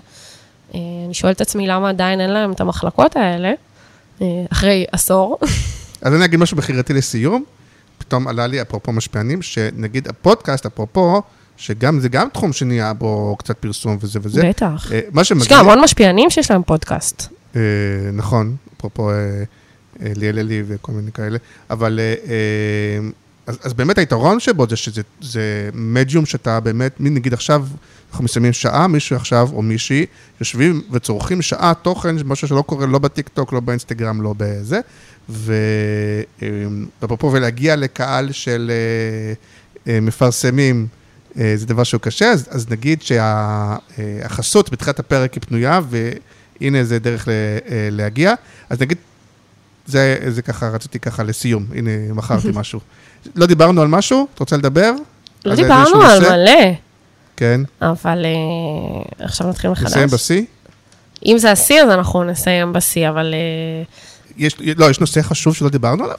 אה, אני שואלת את עצמי למה עדיין אין להם את המחלקות האלה, אה, אחרי עשור. אז אני אגיד משהו מכירתי לסיום, פתאום עלה לי, אפרופו משפיענים, שנגיד הפודקאסט, אפרופו, שגם זה גם תחום שנהיה בו קצת פרסום וזה וזה. בטח. מה יש שמגיע... גם המון משפיענים שיש להם פודקאסט. נכון, אפרופו ליאל אלי וכל מיני כאלה, אבל אז, אז באמת היתרון שבו זה שזה זה מדיום שאתה באמת, נגיד עכשיו, אנחנו מסיימים שעה, מישהו עכשיו או מישהי יושבים וצורכים שעה תוכן, משהו שלא קורה לא בטיקטוק, לא באינסטגרם, לא בזה, ואפרופו ולהגיע לקהל של אה, אה, מפרסמים. אה, זה דבר שהוא קשה, אז, אז נגיד שהחסות בתחילת הפרק היא פנויה, והנה זה דרך ל, להגיע. אז נגיד, זה, זה ככה, רציתי ככה לסיום, הנה, מכרתי משהו. לא דיברנו על משהו? את רוצה לדבר? לא דיברנו על? מלא, כן. אבל אה, עכשיו נתחיל מחדש. נסיים בשיא? אם זה השיא, אז אנחנו נסיים בשיא, אבל אה, יש, לא, יש נושא חשוב שלא דיברנו עליו?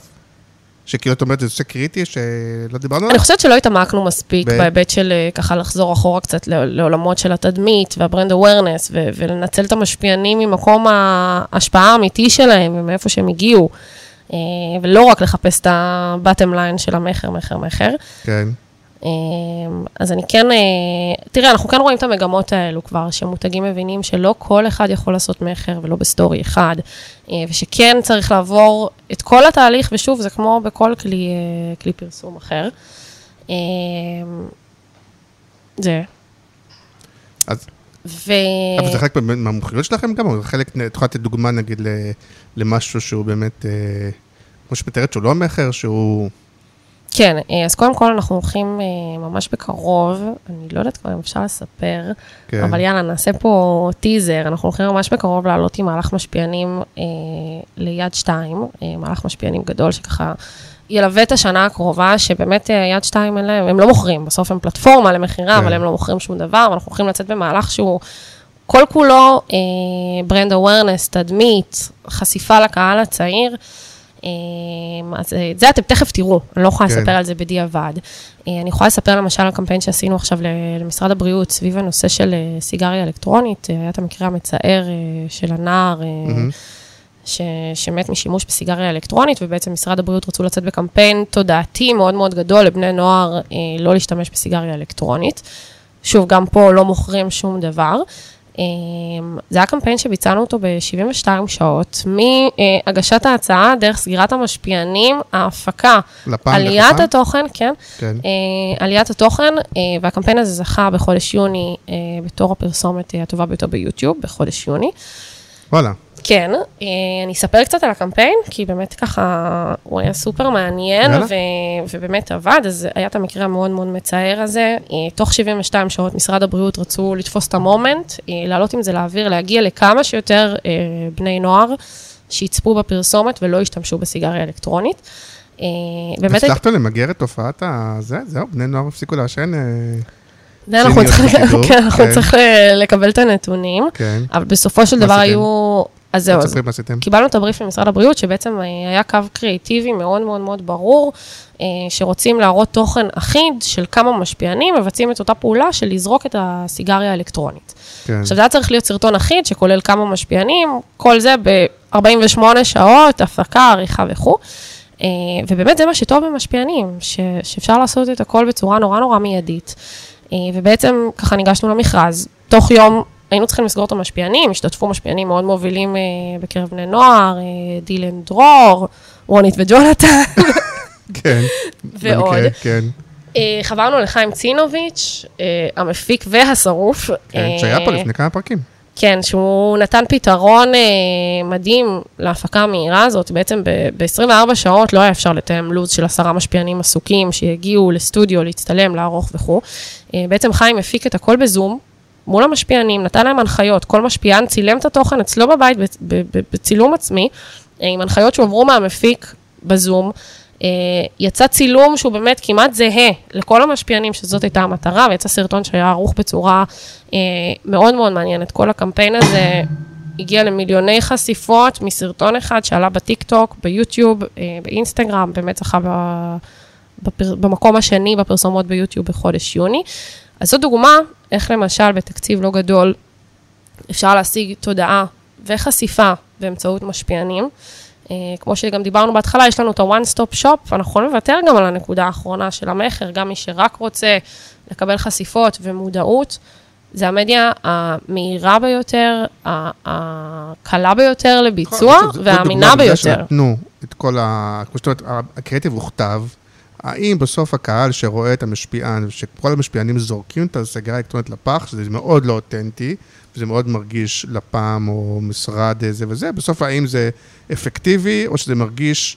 שכאילו את אומרת, זה נושא קריטי שלא דיברנו אני עליו? חושבת שלא התעמקנו מספיק ב- בהיבט של אה, ככה לחזור אחורה קצת לעולמות של התדמית וה brand awareness, ולנצל את המשפיענים ממקום ההשפעה האמיתי שלהם ומאיפה שהם הגיעו. אה, ולא רק לחפש את ה-bottom line של המכר, מכר, מכר. כן. אה, אז אני כן, אה, תראה, אנחנו כן רואים את המגמות האלו כבר, שמותגים מבינים שלא כל אחד יכול לעשות מכר ולא בסטורי אחד, אה, ושכן צריך לעבור את כל התהליך, ושוב, זה כמו בכל כלי, כלי פרסום אחר. אה, זה. אז, ו... אבל זה חלק מהמומחיות שלכם גם, או חלק, את יכולה לתת דוגמה נגיד למשהו שהוא באמת, אה, כמו שמתארת שהוא לא מכר, שהוא... כן, אה, אז קודם כל אנחנו הולכים אה, ממש בקרוב, אני לא יודעת כבר אם אפשר לספר, כן. אבל יאללה, נעשה פה טיזר, אנחנו הולכים ממש בקרוב לעלות עם מהלך משפיענים ליד שתיים, מהלך משפיענים גדול שככה ילווה את השנה הקרובה, שבאמת אה, יד שתיים אין להם, הם לא מוכרים, בסוף הם פלטפורמה למכירה, כן. אבל הם לא מוכרים שום דבר, ואנחנו הולכים לצאת במהלך שהוא כל כולו ברנד אווירנס, תדמית, חשיפה לקהל הצעיר. אה, אז אה, את זה אתם תכף תראו, אני לא יכולה כן. לספר על זה בדיעבד. אה, אני יכולה לספר למשל על קמפיין שעשינו עכשיו למשרד הבריאות סביב הנושא של אה, סיגריה אלקטרונית, אה, היה את המקרה המצער אה, של הנער. אה, מהמם. ש, שמת משימוש בסיגריה אלקטרונית, ובעצם משרד הבריאות רצו לצאת בקמפיין תודעתי מאוד מאוד גדול לבני נוער אה, לא להשתמש בסיגריה אלקטרונית. שוב, גם פה לא מוכרים שום דבר. אה, זה היה קמפיין שביצענו אותו ב-72 שעות, מהגשת ההצעה, דרך סגירת המשפיענים, ההפקה, לפ"ם, עליית לפ"ם? התוכן, כן, כן. אה, עליית התוכן, אה, והקמפיין הזה זכה בחודש יוני אה, בתור הפרסומת אה, הטובה ביותר ביוטיוב, בחודש יוני. וואלה. כן, אה, אני אספר קצת על הקמפיין, כי באמת ככה, הוא היה סופר מעניין. ו, ובאמת עבד, אז היה את המקרה המאוד מאוד מצער הזה. אה, תוך 72 שעות משרד הבריאות רצו לתפוס את המומנט, אה, לעלות עם זה לאוויר, להגיע לכמה שיותר בני נוער שיצפו בפרסומת ולא ישתמשו בסיגריה אלקטרונית. באמת, הצלחתם למגר את תופעת ה... זה, זהו, בני נוער הפסיקו לעשן. זה אנחנו צריכים- כן, כן. לקבל את הנתונים, כן. אבל בסופו של דבר? היו... אז זהו, אז. קיבלנו את הבריף ממשרד הבריאות, שבעצם אה, היה קו קריאיטיבי מאוד מאוד מאוד ברור, אה, שרוצים להראות תוכן אחיד של כמה משפיענים, מבצעים את אותה פעולה של לזרוק את הסיגריה האלקטרונית. כן. עכשיו, זה היה צריך להיות סרטון אחיד, שכולל כמה משפיענים, כל זה ב-48 שעות, הפקה, עריכה וכו'. אה, ובאמת זה מה שטוב במשפיענים, ש- שאפשר לעשות את הכל בצורה נורא נורא מיידית. ובעצם ככה ניגשנו למכרז, תוך יום היינו צריכים לסגור את המשפיענים, השתתפו משפיענים מאוד מובילים אה, בקרב בני נוער, אה, דילן דרור, רונית וג'ונתן, כן. ועוד. במקרה, כן. אה, חברנו לחיים צינוביץ', אה, המפיק והשרוף. כן, אה, שהיה פה לפני כמה פרקים. כן, שהוא נתן פתרון אה, מדהים להפקה המהירה הזאת. בעצם ב-24 שעות לא היה אפשר לתאם לו"ז של עשרה משפיענים עסוקים שיגיעו לסטודיו, להצטלם, לערוך וכו'. אה, בעצם חיים הפיק את הכל בזום, מול המשפיענים, נתן להם הנחיות, כל משפיען צילם את התוכן אצלו בבית בצילום עצמי, אה, עם הנחיות שהועברו מהמפיק בזום. אה, יצא צילום שהוא באמת כמעט זהה לכל המשפיענים, שזאת הייתה המטרה, ויצא סרטון שהיה ערוך בצורה אה, מאוד מאוד מעניינת. כל הקמפיין הזה הגיע למיליוני חשיפות מסרטון אחד שעלה בטיק טוק, ביוטיוב, באינסטגרם, באמת זכה במקום השני בפרסומות ביוטיוב בחודש יוני. אז זו דוגמה איך למשל בתקציב לא גדול אפשר להשיג תודעה וחשיפה באמצעות משפיענים. אה, כמו שגם דיברנו בהתחלה, יש לנו את ה-one stop shop, אנחנו יכולים לוותר גם על הנקודה האחרונה של המכר, גם מי שרק רוצה לקבל חשיפות ומודעות. זה המדיה המהירה ביותר, הקלה ביותר לביצוע והאמינה ביותר. שנתנו את כל ה... כמו שאת אומרת, הקריאיטיב הוכתב. האם בסוף הקהל שרואה את המשפיען, שכל המשפיענים זורקים את הסיגריה האלקטרונית לפח, שזה מאוד לא אותנטי, וזה מאוד מרגיש לפ"ם או משרד אה, זה וזה, בסוף האם זה אפקטיבי, או שזה מרגיש,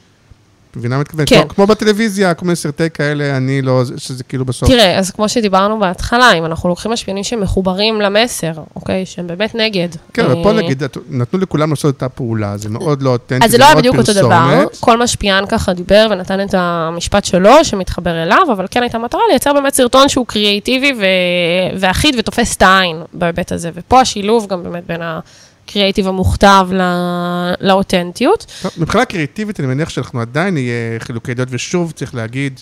מבינה מה מתכוון? כן. כמו- בטלוויזיה, כל מיני סרטי כאלה, אני לא, שזה כאילו בסוף... תראה, אז כמו שדיברנו בהתחלה, אם אנחנו לוקחים משפיענים שמחוברים למסר, אוקיי, שהם באמת נגד. כן, אבל פה אה, נגיד, את- נתנו לכולם לעשות אותה פעולה, זה מאוד לא אותנטי, אז זה לא היה מאוד בדיוק אותו דבר, פרסומת. כל משפיען ככה דיבר ונתן את המשפט שלו, שמתחבר אליו, אבל כן הייתה מטרה לייצר באמת סרטון שהוא קריאיטיבי ואחיד ותופס את העין בהיבט הזה, ופה השילוב גם באמת בין הקריאיטיב המוכתב ל- לאותנטיות. טוב, מבחינה קריאיטיבית אני מניח שאנחנו עדיין נהיה חילוקי דעות, ושוב צריך להגיד,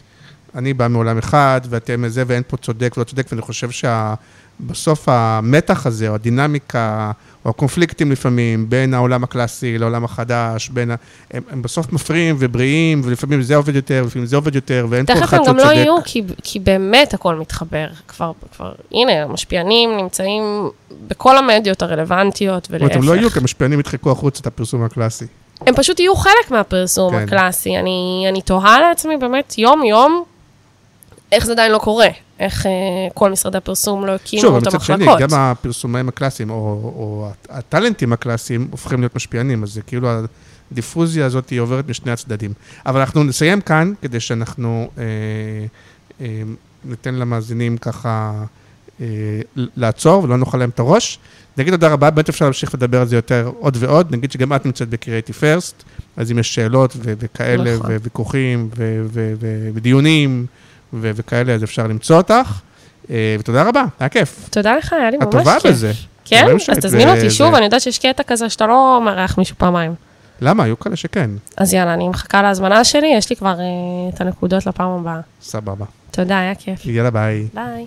אני בא מעולם אחד, ואתם זה, ואין פה צודק ולא צודק, ואני חושב שבסוף המתח הזה, או הדינמיקה, או הקונפליקטים לפעמים, בין העולם הקלאסי לעולם החדש, בין ה... הם, הם בסוף מפריעים ובריאים, ולפעמים זה עובד יותר, ולפעמים זה עובד יותר, ואין פה תכף אחד הם שהוא גם צודק. לא יהיו, כי, כי באמת הכל מתחבר. כבר, כבר, הנה, המשפיענים נמצאים בכל המדיות הרלוונטיות, זאת אומרת, ולהפך. הם לא יהיו, כי המשפיענים ידחקו החוצה את הפרסום הקלאסי. הם פשוט יהיו חלק מהפרסום כן. הקלאסי. אני, אני תוהה לעצמי באמת יום-יום, איך זה עדיין לא קורה. איך אה, כל משרדי הפרסום לא הקימו שוב, את מצד שני, המחלקות. גם הפרסומאים הקלאסיים, או, או הטאלנטים הקלאסיים, הופכים להיות משפיענים, אז זה כאילו הדיפוזיה הזאת היא עוברת משני הצדדים. אבל אנחנו נסיים כאן, כדי שאנחנו אה, אה, ניתן למאזינים ככה אה, לעצור ולא נאכל להם את הראש. נגיד תודה רבה, באמת אפשר להמשיך לדבר על זה יותר עוד ועוד, נגיד שגם את נמצאת ב-Creative First, אז אם יש שאלות ו- וכאלה, נכון. וויכוחים, ו- ו- ו- ודיונים, ו- וכאלה, אז אפשר למצוא אותך. אה, ותודה רבה, היה כיף. תודה לך, היה לי את ממש טובה כיף. בזה. כן? דברים אז תזמין אותי. שוב, אני יודעת שיש קטע כזה שאתה לא מארח מישהו פעמיים. למה? היו כאלה שכן. אז יאללה, אני מחכה להזמנה שלי, יש לי כבר אה, את הנקודות לפעם הבאה. סבבה. תודה, היה כיף. יאללה ביי. ביי.